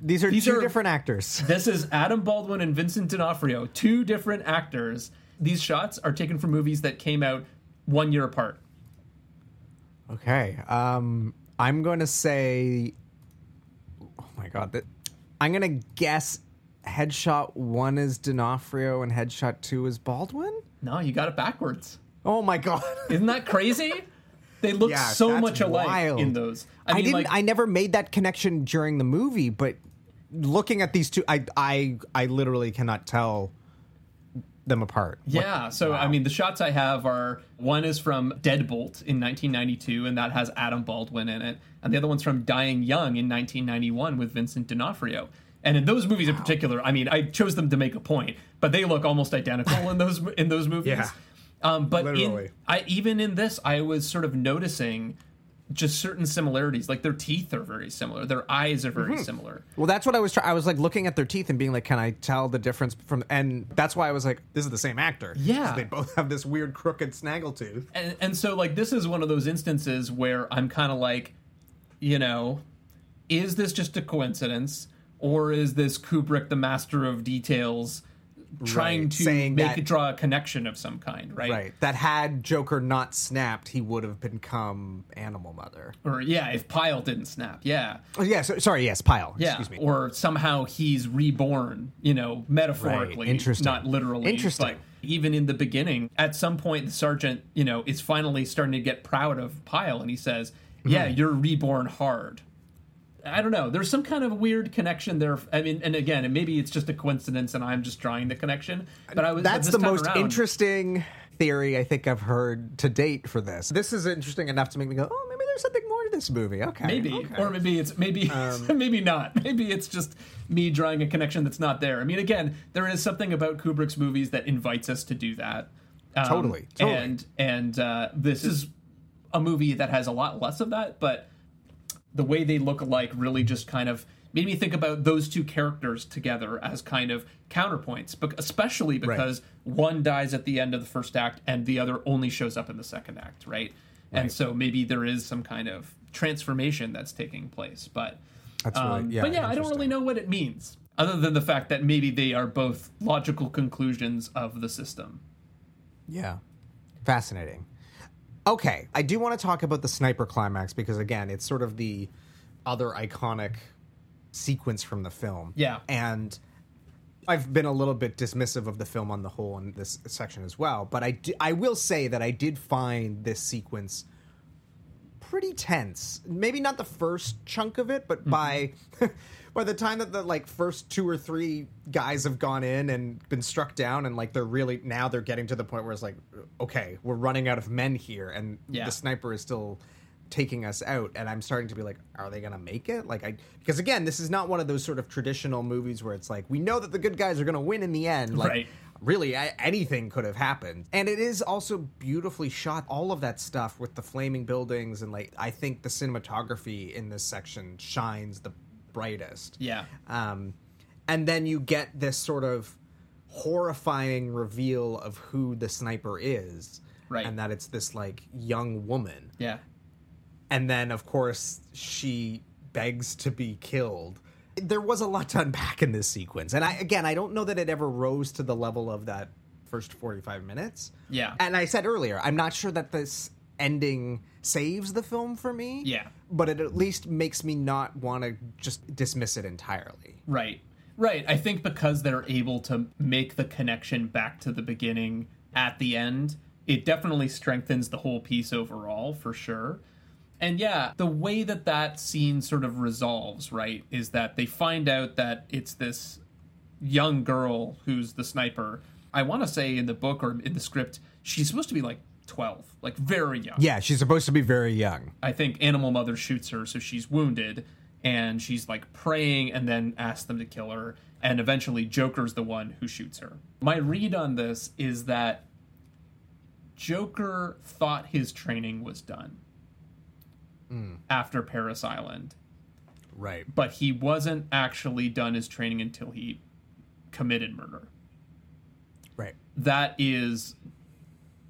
These are These two are- different actors. This is Adam Baldwin and Vincent D'Onofrio, two different actors. These shots are taken from movies that came out one year apart. Okay. Um I'm going to say my god. That I'm going to guess headshot 1 is D'Onofrio and headshot 2 is Baldwin? No, you got it backwards. Oh my god. Isn't that crazy? They look Yeah, so much alike wild. in those. I, mean, didn't like, I never made that connection during the movie, but looking at these two I I I literally cannot tell them apart. Yeah, so I mean, the shots I have are one is from Deadbolt in 1992, and that has Adam Baldwin in it, and the other one's from Dying Young in 1991 with Vincent D'Onofrio. And in those movies in particular, I mean, I chose them to make a point, but they look almost identical in those in those movies. Yeah. Um, but Literally. in, I even in this, I was sort of noticing just certain similarities. Like their teeth are very similar, their eyes are Mm-hmm. very similar. Well, that's what I was trying. I was like looking at their teeth and being like, "Can I tell the difference from?" And that's why I was like, "This is the same actor." Yeah, they both have this weird crooked snaggletooth. and and so like this is one of those instances where I'm kind of like, you know, is this just a coincidence or is this Kubrick, the master of details, trying Right, to saying make that- it draw a connection of some kind, right? Right. That had Joker not snapped, he would have become Animal Mother. Or yeah, if Pyle didn't snap, yeah, Oh, yeah. So, sorry. Yes, Pyle. yeah, Excuse me. or somehow he's reborn, you know, metaphorically, Right, interesting. not literally. Interesting. But even in the beginning, at some point, the sergeant, you know, is finally starting to get proud of Pyle, and he says, "Yeah, Mm-hmm. you're reborn hard." I don't know. There's some kind of weird connection there. I mean, and again, and maybe it's just a coincidence, and I'm just drawing the connection. But I was That's the most around- interesting theory I think I've heard to date for this. This is interesting enough to make me go, "Oh, maybe there's something more to this movie." Okay. Maybe, okay. or maybe it's maybe Um, maybe not. Maybe it's just me drawing a connection that's not there. I mean, again, there is something about Kubrick's movies that invites us to do that. Um, Totally, totally. And and uh, this is a movie that has a lot less of that, but the way they look alike really just kind of made me think about those two characters together as kind of counterpoints, bec- especially because one dies at the end of the first act and the other only shows up in the second act, right? And so maybe there is some kind of transformation that's taking place, but That's really- um, yeah, but yeah, I don't really know what it means other than the fact that maybe they are both logical conclusions of the system. Yeah. Fascinating. Okay, I do want to talk about the sniper climax because again, it's sort of the other iconic sequence from the film. Yeah. And I've been a little bit dismissive of the film on the whole in this section as well, but I, do, I will say that I did find this sequence pretty tense. Maybe not the first chunk of it, but mm-hmm. by by the time that the like first two or three guys have gone in and been struck down and like they're really now they're getting to the point where it's like okay, we're running out of men here and Yeah. the sniper is still taking us out and I'm starting to be like are they going to make it? Like I because again, this is not one of those sort of traditional movies where it's like we know that the good guys are going to win in the end. Like Right. really a- anything could have happened and it is also beautifully shot all of that stuff with the flaming buildings and like i think the cinematography in this section shines the brightest Yeah. um, and then you get this sort of horrifying reveal of who the sniper is Right. and that it's this like young woman Yeah. and then of course she begs to be killed there was a lot to unpack in this sequence and i again i don't know that it ever rose to the level of that first 45 minutes Yeah. and i said earlier i'm not sure that this ending saves the film for me Yeah. but it at least makes me not want to just dismiss it entirely Right. Right. I think because they're able to make the connection back to the beginning at the end, it definitely strengthens the whole piece overall for sure. And yeah, the way that that scene sort of resolves, right, is that they find out that it's this young girl who's the sniper. I want to say in the book or in the script, she's supposed to be like 12, like very young. yeah she's supposed to be very young I think Animal Mother shoots her, so she's wounded, and she's like praying and then asks them to kill her, and eventually Joker's the one who shoots her. My read on this is that Joker thought his training was done hmm. after Parris Island, right but he wasn't actually done his training until he committed murder. right That is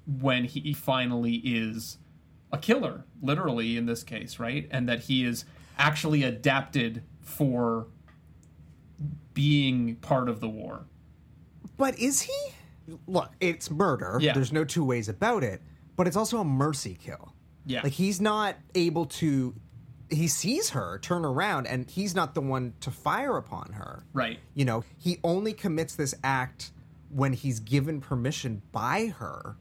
when he finally is a killer, literally in this case, right? And that he is actually adapted for being part of the war. But is he? Look, it's murder. Yeah. There's no two ways about it. But it's also a mercy kill. Yeah. Like he's not able to. He sees her turn around, and he's not the one to fire upon her. Right. You know, he only commits this act when he's given permission by her.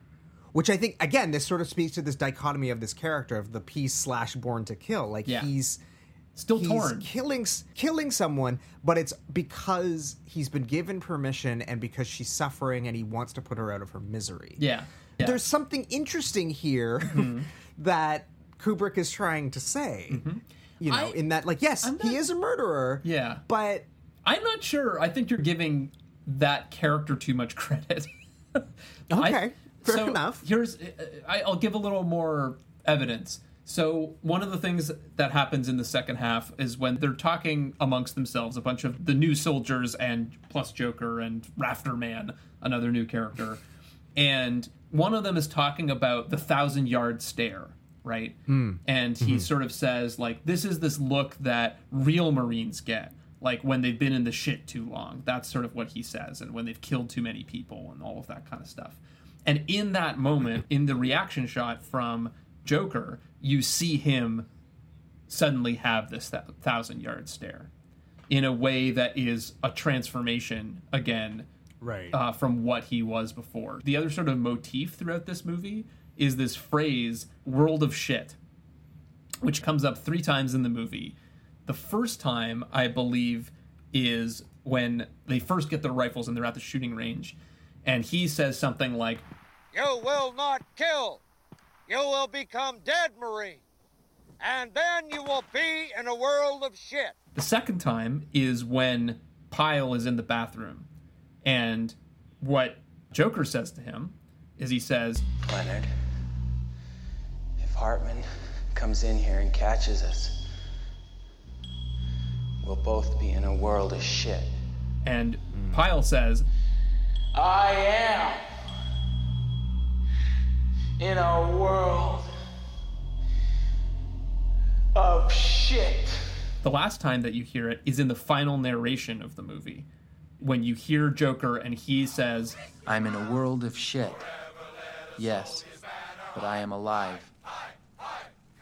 Which I think, again, this sort of speaks to this dichotomy of this character of the peace slash born to kill. Like Yeah. he's Still he's torn. killing killing someone, but it's because he's been given permission and because she's suffering and he wants to put her out of her misery. Yeah. yeah. Mm-hmm. There's something interesting here that Kubrick is trying to say. You know, I- in that like yes, I'm he is a murderer. Yeah. But I'm not sure. I think you're giving that character too much credit. Okay, fair so enough. Here's, uh, uh, I, I'll give a little more evidence. So one of the things that happens in the second half is when they're talking amongst themselves, a bunch of the new soldiers and plus Joker and Rafter Man, another new character, and one of them is talking about the thousand yard stare, right? Hmm. And he hmm. sort of says like, "This is this look that real Marines get." Like when they've been in the shit too long. That's sort of what he says, and when they've killed too many people and all of that kind of stuff. And in that moment, in the reaction shot from Joker, you see him suddenly have this th- thousand yard stare in a way that is a transformation again Right. uh, from what he was before. The other sort of motif throughout this movie is this phrase, world of shit, which comes up three times in the movie. The first time, I believe, is when they first get their rifles and they're at the shooting range. And he says something like, You will not kill. You will become dead, Marine. And then you will be in a world of shit. The second time is when Pyle is in the bathroom. And what Joker says to him is he says, Leonard, if Hartman comes in here and catches us, we'll both be in a world of shit. and Pyle says, I am in a world of shit. the last time that you hear it is in the final narration of the movie. When you hear Joker and he says, I'm in a world of shit. Yes, but I am alive.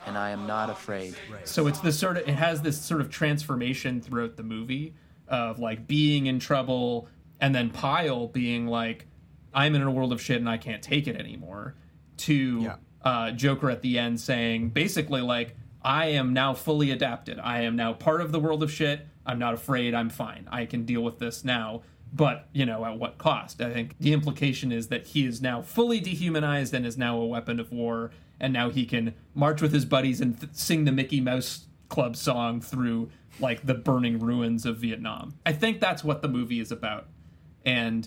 and I am not afraid. So it's this sort of it has this sort of transformation throughout the movie of like being in trouble and then Pyle being like I'm in a world of shit and I can't take it anymore to Yeah. uh, Joker at the end saying basically like I am now fully adapted. I am now part of the world of shit. I'm not afraid. I'm fine. I can deal with this now. But, you know, at what cost? I think the implication is that he is now fully dehumanized and is now a weapon of war. And now he can march with his buddies and th- sing the Mickey Mouse Club song through, like, the burning ruins of Vietnam. I think that's what the movie is about. And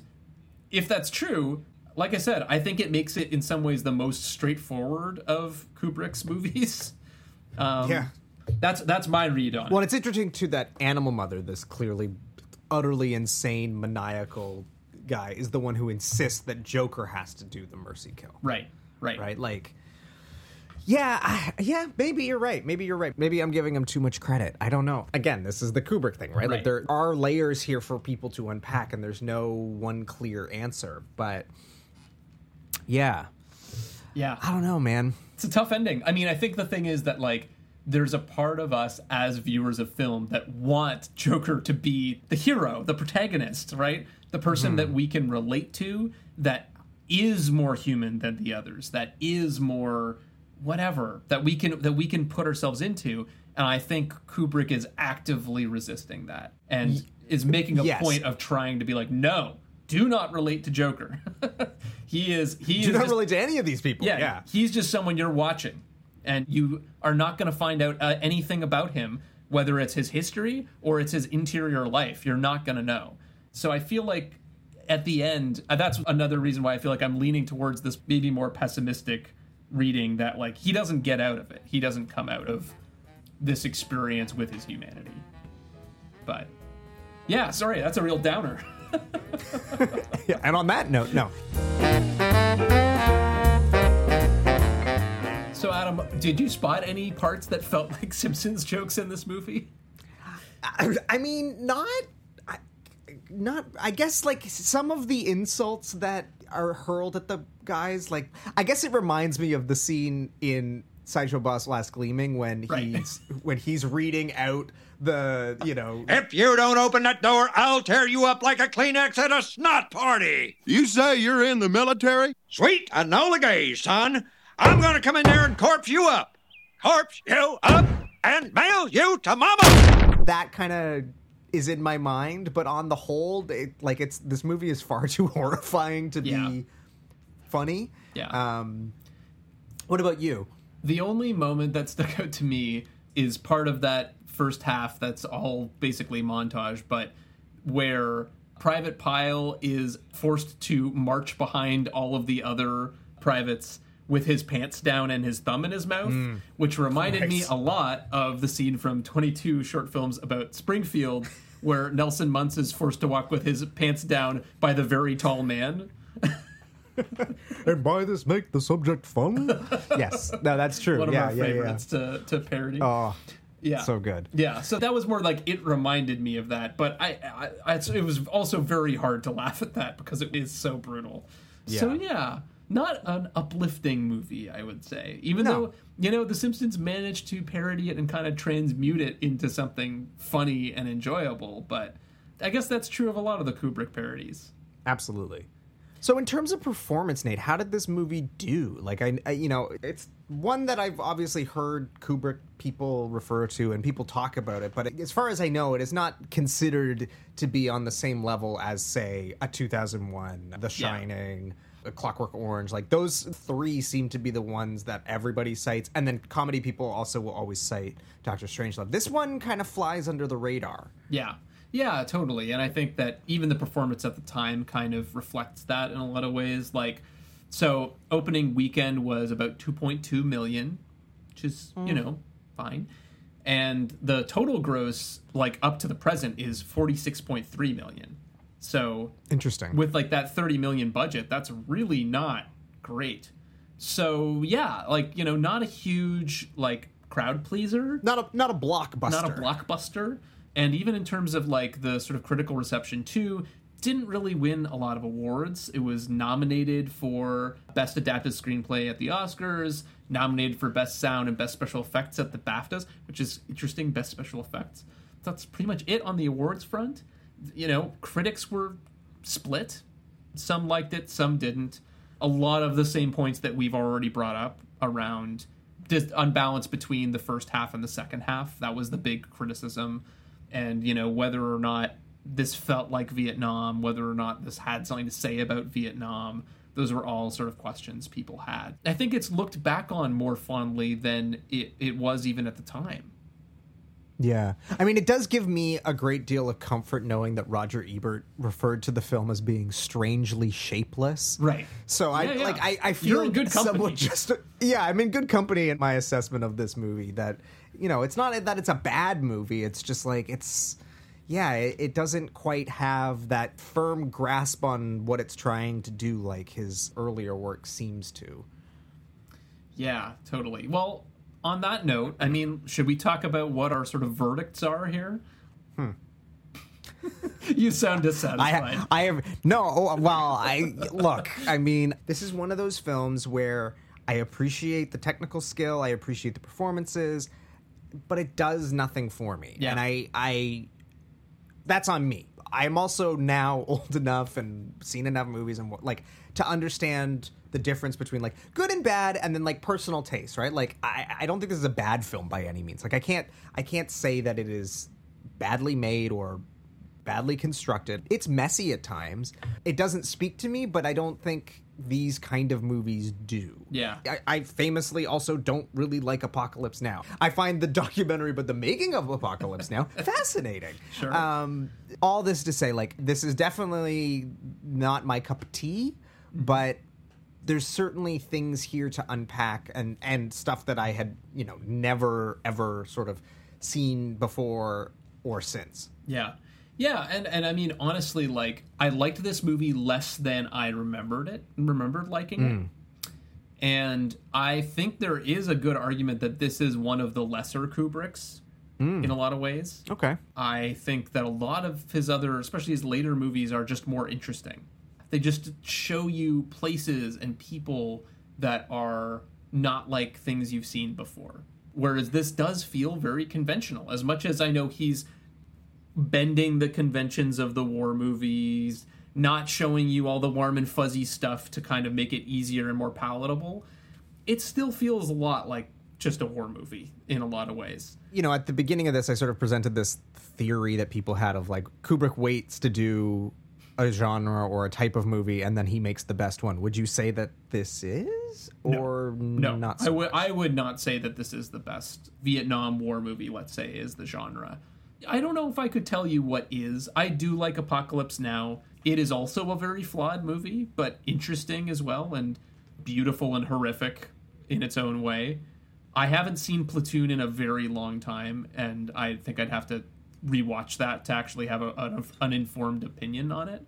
if that's true, like I said, I think it makes it in some ways the most straightforward of Kubrick's movies. Um, Yeah. that's that's my read on it. Well, it. it's interesting too that Animal Mother, this clearly utterly insane, maniacal guy, is the one who insists that Joker has to do the mercy kill. Right, right, Right? Like, yeah, I, yeah, maybe you're right. Maybe you're right. Maybe I'm giving him too much credit. I don't know. Again, this is the Kubrick thing, right? Like, there are layers here for people to unpack, and there's no one clear answer. But yeah, Yeah, I don't know, man. it's a tough ending. I mean, I think the thing is that like there's a part of us as viewers of film that want Joker to be the hero, the protagonist, right? The person that hmm. we can relate to that is more human than the others, that is more whatever that we can that we can put ourselves into. And I think Kubrick is actively resisting that and is making a yes. point of trying to be like, no, do not relate to Joker. he is he Do is not just- relate to any of these people. yeah, yeah. he's just someone you're watching, and you are not going to find out uh, anything about him, whether it's his history or it's his interior life. You're not going to know. So I feel like at the end, uh, that's another reason why I feel like I'm leaning towards this maybe more pessimistic reading that like he doesn't get out of it. He doesn't come out of this experience with his humanity. But yeah, sorry, that's a real downer. Yeah, And on that note, no. So Adam, did you spot any parts that felt like Simpsons jokes in this movie? I, I mean, not, I, not. I guess like some of the insults that are hurled at the guys. Like, I guess it reminds me of the scene in Sideshow Bob's Last Gleaming when Right. he's when he's reading out the you know If you don't open that door, I'll tear you up like a Kleenex at a snot party. You say you're in the military? Sweet Enola Gay, son. I'm gonna come in there and corpse you up. Corpse you up and mail you to mama. that kind of is in my mind. But on the whole, it, like it's this movie is far too horrifying to Yeah. be funny. Yeah. Um, what about you? The only moment that stuck out to me is part of that first half that's all basically montage, but where Private Pyle is forced to march behind all of the other privates with his pants down and his thumb in his mouth, hmm. which reminded me a lot of the scene from 22 short films about Springfield where Nelson Muntz is forced to walk with his pants down by the very tall man. And by this, make the subject fun. yes, no, that's true. One of yeah, our yeah, favorites to, to parody. Oh, yeah. so good. Yeah, so that was more like it reminded me of that, but I, I, I it was also very hard to laugh at that because it is so brutal. So Yeah. yeah, not an uplifting movie, I would say. Even No. though you know The Simpsons managed to parody it and kind of transmute it into something funny and enjoyable, but I guess that's true of a lot of the Kubrick parodies. Absolutely. So, in terms of performance, Nate, how did this movie do? Like, I, I, you know, it's one that I've obviously heard Kubrick people refer to and people talk about it, but as far as I know, it is not considered to be on the same level as, say, a 2001, The Shining. A Clockwork Orange, like those three seem to be the ones that everybody cites, and then comedy people also will always cite Doctor Strangelove. This one kind of flies under the radar. Yeah. Yeah, totally. And I think that even the performance at the time kind of reflects that in a lot of ways. Like, so opening weekend was about 2.2 million, which is, you mm. know, fine. And the total gross, like up to the present, is 46.3 million. So Interesting. with like that 30 million budget, that's really not great. So yeah, like, you know, not a huge like crowd pleaser not a not a blockbuster. not a blockbuster and even in terms of like the sort of critical reception too didn't really win a lot of awards it was nominated for best adapted screenplay at the oscars nominated for Best Sound and Best Special Effects at the BAFTAs, which is interesting. Best Special Effects. That's pretty much it on the awards front. You know, critics were split. Some liked it, some didn't. A lot of the same points that we've already brought up around dis- unbalance between the first half and the second half. That was the big criticism. And, you know, whether or not this felt like Vietnam, whether or not this had something to say about Vietnam, those were all sort of questions people had. I think it's looked back on more fondly than it, it was even at the time. Yeah. I mean, it does give me a great deal of comfort knowing that Roger Ebert referred to the film as being strangely shapeless. Right. So I Yeah, yeah. like I, I You're feel in good company. somewhat just yeah, I'm in good company in my assessment of this movie that you know, it's not that it's a bad movie, it's just like it's yeah, it, it doesn't quite have that firm grasp on what it's trying to do like his earlier work seems to. Yeah, totally. Well, on that note, I mean, should we talk about what our sort of verdicts are here? Hmm. you sound dissatisfied. I, I have no. oh, Well, I look. I mean, this is one of those films where I appreciate the technical skill, I appreciate the performances, but it does nothing for me. Yeah. And I, I, that's on me. I'm also now old enough and seen enough movies and like to understand the difference between like good and bad and then like personal taste, right? Like I, I don't think this is a bad film by any means. Like I can't I can't say that it is badly made or badly constructed. It's messy at times. It doesn't speak to me, but I don't think these kind of movies do. Yeah. I, I famously also don't really like Apocalypse Now. I find the documentary but the making of Apocalypse Now fascinating. Sure. Um, all this to say, like, this is definitely not my cup of tea, but there's certainly things here to unpack and and stuff that I had, you know, never ever sort of seen before or since. Yeah. Yeah, and, and I mean honestly, like I liked this movie less than I remembered it, remembered liking it. Mm. And I think there is a good argument that this is one of the lesser Kubricks mm. in a lot of ways. Okay. I think that a lot of his other, especially his later movies, are just more interesting. They just show you places and people that are not like things you've seen before. Whereas this does feel very conventional. As much as I know he's bending the conventions of the war movies, not showing you all the warm and fuzzy stuff to kind of make it easier and more palatable, it still feels a lot like just a war movie in a lot of ways. you know, at the beginning of this, I sort of presented this theory that people had of like Kubrick waits to do a genre or a type of movie, and then he makes the best one. Would you say that this is, or No, not? I So would I would not say that this is the best Vietnam War movie. Let's say is the genre. I don't know if I could tell you what is. I do like Apocalypse Now. It is also a very flawed movie, but interesting as well, and beautiful and horrific in its own way. I haven't seen Platoon in a very long time, and I think I'd have to rewatch that to actually have a, an uninformed opinion on it.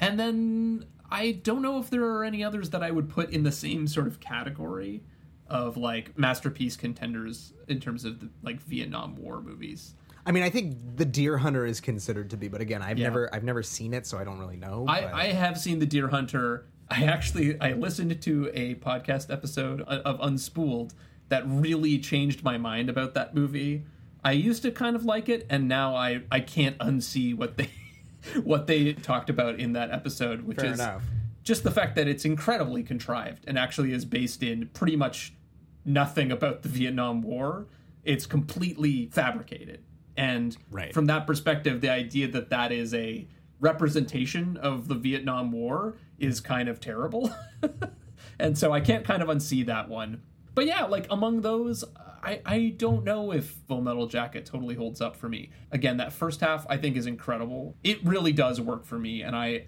And then I don't know if there are any others that I would put in the same sort of category of like masterpiece contenders in terms of the, like Vietnam War movies. I mean, I think The Deer Hunter is considered to be, but again, I've Yeah. never, I've never seen it, so I don't really know. I, but- I have seen The Deer Hunter. I actually I listened to a podcast episode of Unspooled that really changed my mind about that movie. I used to kind of like it, and now I I can't unsee what they what they talked about in that episode, which Fair is enough. just the fact that it's incredibly contrived and actually is based in pretty much nothing about the Vietnam War. It's completely fabricated. And Right. from that perspective, the idea that that is a representation of the Vietnam War is kind of terrible. and so I can't kind of unsee that one. But yeah, like among those, I, I don't know if Full Metal Jacket totally holds up for me. Again, that first half I think is incredible. It really does work for me, and I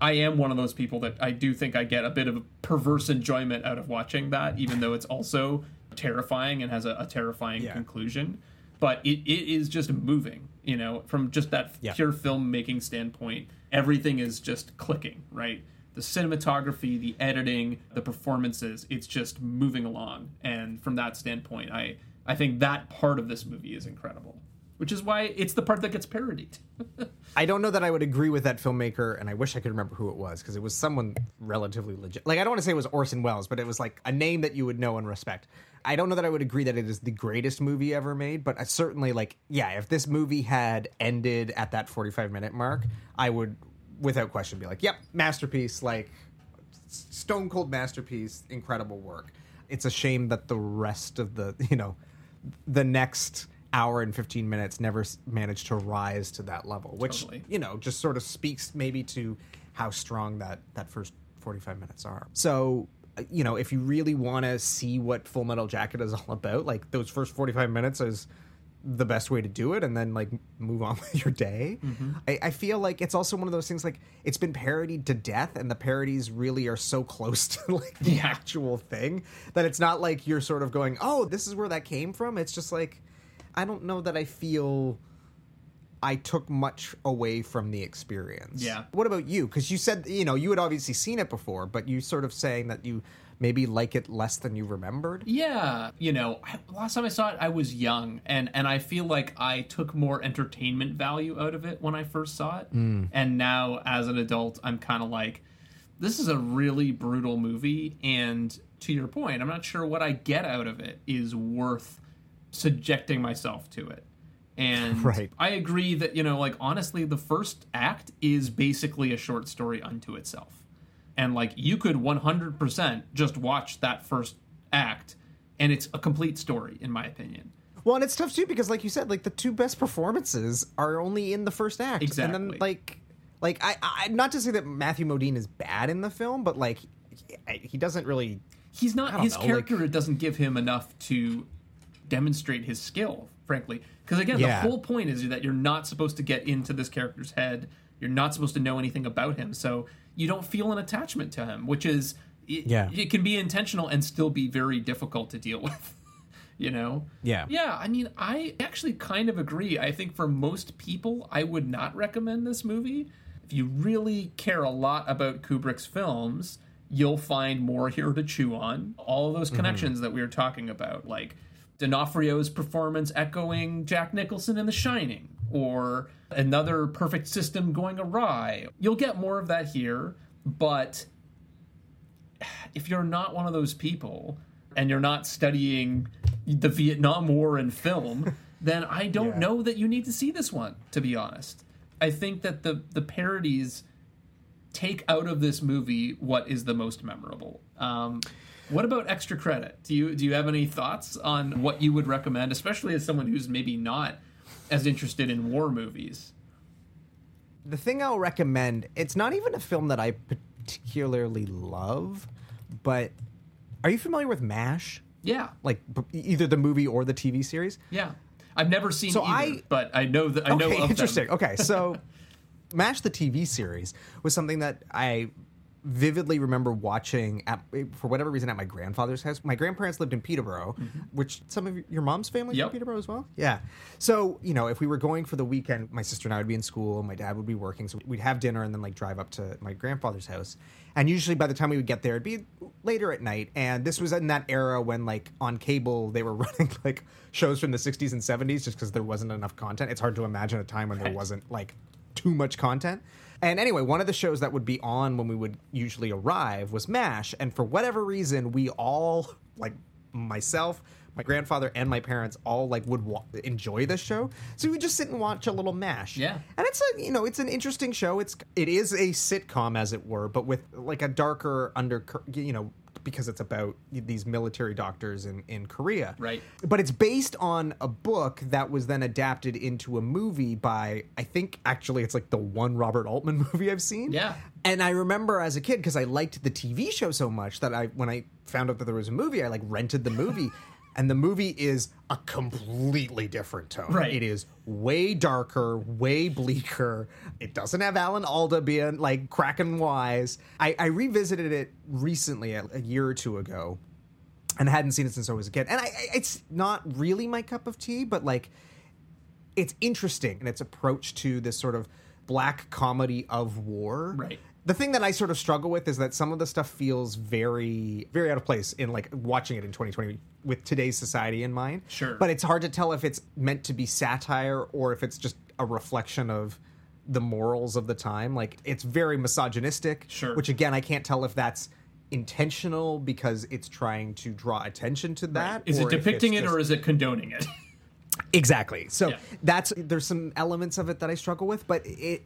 I am one of those people that I do think I get a bit of a perverse enjoyment out of watching that, even though it's also terrifying and has a, a terrifying Yeah. conclusion. But it, it is just moving, you know, from just that Yeah. pure filmmaking standpoint. Everything is just clicking, right? The cinematography, the editing, the performances, it's just moving along. And from that standpoint, I, I think that part of this movie is incredible. which is why it's the part that gets parodied. I don't know that I would agree with that filmmaker, and I wish I could remember who it was because it was someone relatively legit. Like I don't want to say it was Orson Welles, but it was like a name that you would know and respect. I don't know that I would agree that it is the greatest movie ever made, but I certainly like yeah, if this movie had ended at that 45 minute mark, I would without question be like, "Yep, masterpiece, like stone cold masterpiece, incredible work." It's a shame that the rest of the, you know, the next hour and 15 minutes never managed to rise to that level, which Totally. you know, just sort of speaks maybe to how strong that that first 45 minutes are. So, you know, if you really want to see what Full Metal Jacket is all about, like those first 45 minutes is the best way to do it and then like move on with your day. Mm-hmm. I, I feel like it's also one of those things like it's been parodied to death and the parodies really are so close to like the actual thing that it's not like you're sort of going, oh, this is where that came from. It's just like, I don't know that I feel I took much away from the experience. Yeah. What about you? Because you said, you know, you had obviously seen it before, but you sort of saying that you maybe like it less than you remembered. Yeah, you know, I, last time I saw it, I was young, and and I feel like I took more entertainment value out of it when I first saw it, hmm. and now as an adult, I'm kind of like, this is a really brutal movie, and to your point, I'm not sure what I get out of it is worth subjecting myself to it. And Right. I agree that, you know, like honestly, the first act is basically a short story unto itself. And like you could 100% just watch that first act and it's a complete story in my opinion. Well, and it's tough too because, like you said, like the two best performances are only in the first act, Exactly. and then like, like I, I not to say that Matthew Modine is bad in the film, but like he, doesn't really. He's not his know, character like- doesn't give him enough to demonstrate his skill, frankly. Because again, Yeah. the whole point is that you're not supposed to get into this character's head. You're not supposed to know anything about him, so you don't feel an attachment to him, which is it, Yeah. it can be intentional and still be very difficult to deal with. you know? Yeah. Yeah, I mean, I actually kind of agree. I think for most people, I would not recommend this movie. If you really care a lot about Kubrick's films, you'll find more here to chew on. All of those mm-hmm. connections that we were talking about, like D'Onofrio's performance echoing Jack Nicholson in The Shining, or another perfect system going awry. You'll get more of that here, but if you're not one of those people and you're not studying the Vietnam War in film, then I don't Yeah. know that you need to see this one, to be honest. I think that the the parodies take out of this movie what is the most memorable. Um, what about extra credit? Do you do you have any thoughts on what you would recommend, especially as someone who's maybe not as interested in war movies? The thing I'll recommend, it's not even a film that I particularly love, but are you familiar with MASH? Yeah, Like b- either the movie or the TV series? yeah. I've never seen So either, I- but I know that I know okay, of interesting. them. Okay, so MASH the TV series was something that I vividly remember watching at for whatever reason at my grandfather's house. My grandparents lived in Peterborough, which some of your mom's family Mm-hmm. Yep. Peterborough as well. Yeah. So you know, if we were going for the weekend, my sister and I would be in school, my dad would be working, so we'd have dinner and then like drive up to my grandfather's house. And usually by the time we would get there, it'd be later at night. And this was in that era when like on cable they were running like shows from the 60s and 70s just because there wasn't enough content. It's hard to imagine a time when there wasn't like too much content. And anyway, one of the shows that would be on when we would usually arrive was MASH. And for whatever reason, we all, like myself, my grandfather, and my parents, all like would wa- enjoy this show. So we would just sit and watch a little MASH. Yeah. And it's a, you know, it's an interesting show. It's, it is a sitcom, as it were, but with like a darker under, you know, because it's about these military doctors in, in Korea. Right. But it's based on a book that was then adapted into a movie by, I think actually it's like the one Robert Altman movie I've seen. Yeah. And I remember as a kid, because I liked the TV show so much that I, when I found out that there was a movie, I like rented the movie. and the movie is a completely different tone. Right. It is way darker, way bleaker. It doesn't have Alan Alda being like cracking wise. I, I revisited it recently, a, a year or two ago, and I hadn't seen it since I was a kid. And I, I- it's not really my cup of tea, but like, it's interesting in its approach to this sort of black comedy of war. Right. The thing that I sort of struggle with is that some of the stuff feels very, very out of place in like watching it in 2020 with today's society in mind. Sure. But it's hard to tell if it's meant to be satire or if it's just a reflection of the morals of the time. Like it's very misogynistic. Sure. Which again, I can't tell if that's intentional because it's trying to draw attention to that. Is or it depicting it just- or is it condoning it? Exactly. So Yeah. that's there's some elements of it that I struggle with, but it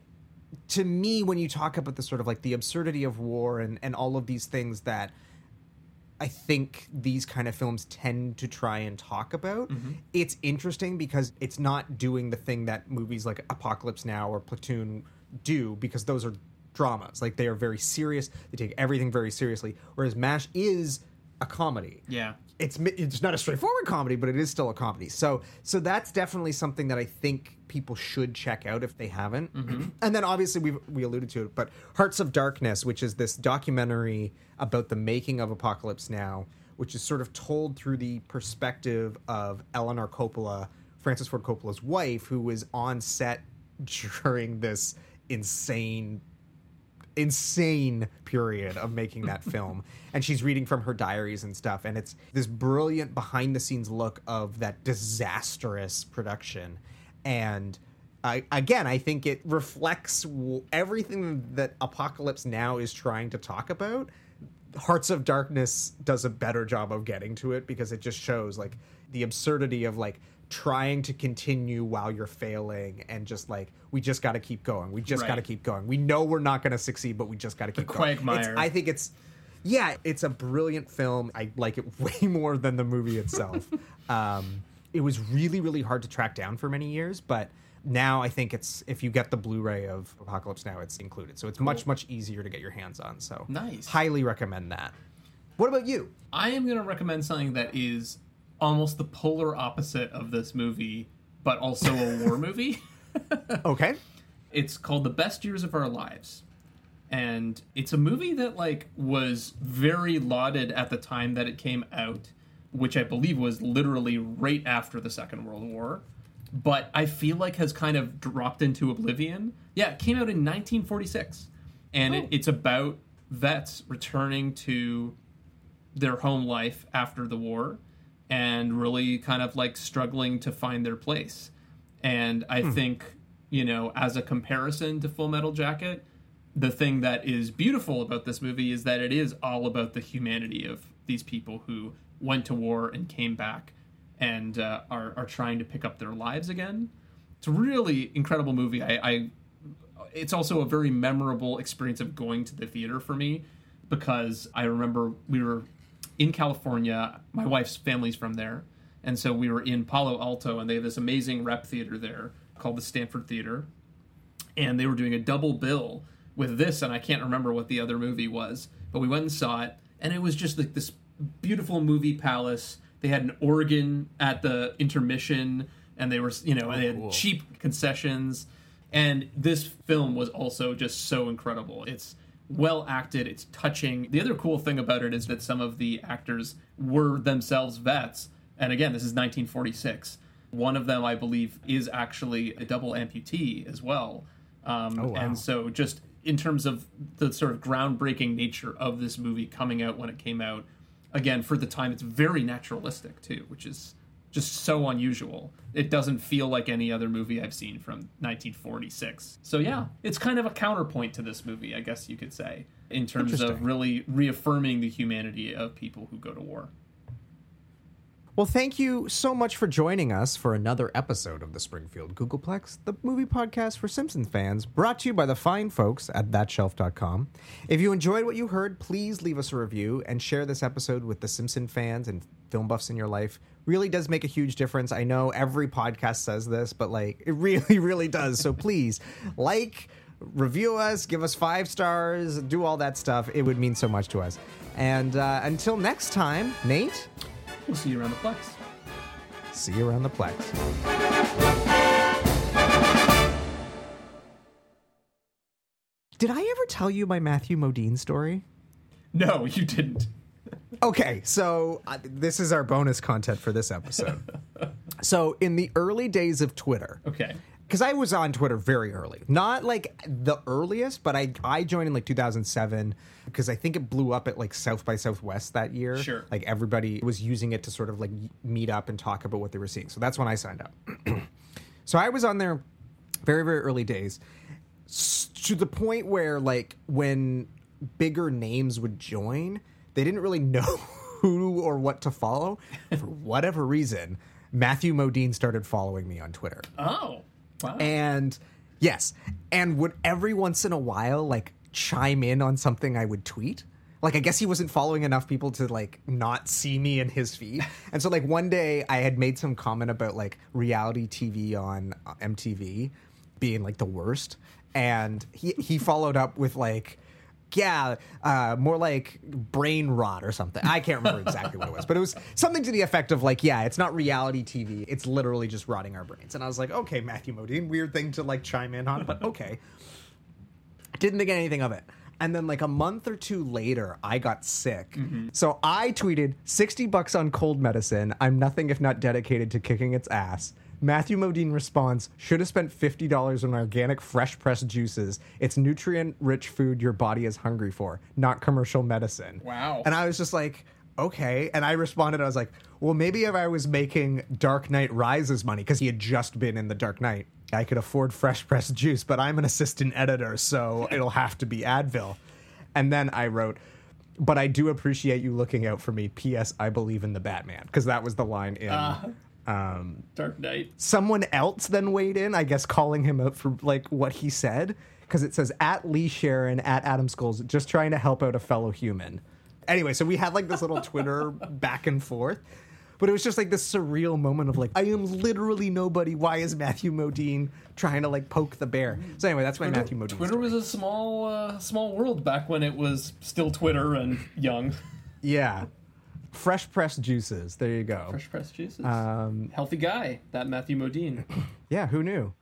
to me when you talk about the sort of like the absurdity of war and and all of these things that I think these kind of films tend to try and talk about. Mm-hmm. It's interesting because it's not doing the thing that movies like Apocalypse Now or Platoon do because those are dramas. Like they are very serious. They take everything very seriously. Whereas MASH is a comedy yeah. it's it's not a straightforward comedy, but it is still a comedy. So so that's definitely something that I think people should check out if they haven't. Mm-hmm. And then obviously we we alluded to it, but Hearts of Darkness, which is this documentary about the making of Apocalypse Now, which is sort of told through the perspective of Eleanor Coppola, Francis Ford Coppola's wife, who was on set during this insane insane period of making that film. And she's reading from her diaries and stuff and it's this brilliant behind the scenes look of that disastrous production. And I, again i think it reflects w- everything that apocalypse now is trying to talk about. Hearts of darkness does a better job of getting to it because it just shows like the absurdity of like trying to continue while you're failing and just like we just got to keep going. We just Right. got to keep going. We know we're not going to succeed but we just got to keep going. quagmire. It's- i think it's yeah it's a brilliant film. I like it way more than the movie itself. Um it was really really hard to track down for many years but now i think it's if you get the blu-ray of apocalypse now it's included. So it's much much easier to get your hands on. So Nice. highly recommend that. What about you? I am going to recommend something that is almost the polar opposite of this movie, but also a war movie. okay It's called The Best Years of Our Lives. And it's a movie that like was very lauded at the time that it came out, which I believe was literally right after the Second World War. But I feel like has kind of dropped into oblivion. Yeah, it came out in 1946. And it, oh. it's about vets returning to their home life after the war and really kind of like struggling to find their place. And I think, you know, as a comparison to Full Metal Jacket, the thing that is beautiful about this movie is that it is all about the humanity of these people who went to war and came back and uh, are, are trying to pick up their lives again. It's a really incredible movie. I, I it's also a very memorable experience of going to the theater for me because I remember we were in California. My wife's family's from there. And so we were in Palo Alto, and they have this amazing rep theater there called the Stanford Theater. And they were doing a double bill with this, and I can't remember what the other movie was, but we went and saw it, and it was just like this beautiful movie palace. They had an organ at the intermission, and they were, you know, oh, and they had cheap concessions. And this film was also just so incredible. It's well acted, it's touching. The other cool thing about it is that some of the actors were themselves vets. And again, this is 1946. One of them, I believe, is actually a double amputee as well. Um, Oh, wow. And so, just in terms of the sort of groundbreaking nature of this movie coming out when it came out, again, for the time, it's very naturalistic too, which is just so unusual. It doesn't feel like any other movie I've seen from 1946. So, yeah, it's kind of a counterpoint to this movie, I guess you could say, in terms of really reaffirming the humanity of people who go to war. Well, thank you so much for joining us for another episode of the Springfield Googolplex, the movie podcast for Simpsons fans, brought to you by the fine folks at thatshelf.com. If you enjoyed what you heard, please leave us a review and share this episode with the Simpson fans and film buffs in your life. Really does make a huge difference. I know every podcast says this, but like it really, really does. So please like, review us, give us five stars, do all that stuff. It would mean so much to us. And uh, until next time, Nate. We'll see you around the Plex. See you around the Plex. Did I ever tell you my Matthew Modine story? No, you didn't. Okay, so uh, this is our bonus content for this episode. so, in the early days of Twitter, Okay. because I was on Twitter very early, not like the earliest, but I I joined in like 2007 because I think it blew up at like South by Southwest that year. Sure. like everybody was using it to sort of like meet up and talk about what they were seeing. So that's when I signed up. so I was on there very very early days s- to the point where like when bigger names would join, they didn't really know who or what to follow for whatever reason. Matthew Modine started following me on Twitter. Oh, wow. And yes, and would every once in a while like chime in on something I would tweet. Like I guess he wasn't following enough people to like not see me in his feed. And so like one day I had made some comment about like reality TV on uh, MTV being like the worst and he he followed up with like yeah, uh, more like brain rot or something. I can't remember exactly what it was, but it was something to the effect of like, yeah, it's not reality TV. It's literally just rotting our brains. And I was like, okay, Matthew Modine, weird thing to like chime in on, but okay. Didn't think anything of it. And then like a month or two later, I got sick. So I tweeted 60 bucks on cold medicine. I'm nothing if not dedicated to kicking its ass. Matthew Modine responds, should have spent $50 on organic fresh pressed juices. It's nutrient rich food your body is hungry for, not commercial medicine. Wow. And I was just like, okay. And I responded, I was like, well, maybe if I was making Dark Knight Rises money, because he had just been in The Dark Knight, I could afford fresh pressed juice, but I'm an assistant editor, so it'll have to be Advil. And then I wrote, but I do appreciate you looking out for me. P.S. I believe in the Batman, because that was the line in. Uh-huh. Um, Dark Knight. someone else then weighed in, I guess, calling him out for like what he said because it says at Lee Sharon at Adam Skulls, just trying to help out a fellow human. Anyway, so we had like this little Twitter back and forth, but it was just like this surreal moment of like, I am literally nobody. Why is Matthew Modine trying to like poke the bear? So anyway, that's my Matthew Modine. Twitter was a small, uh, small world back when it was still Twitter and young. yeah, fresh pressed juices. There you go. Fresh pressed juices. Um, Healthy guy, that Matthew Modine. yeah, who knew?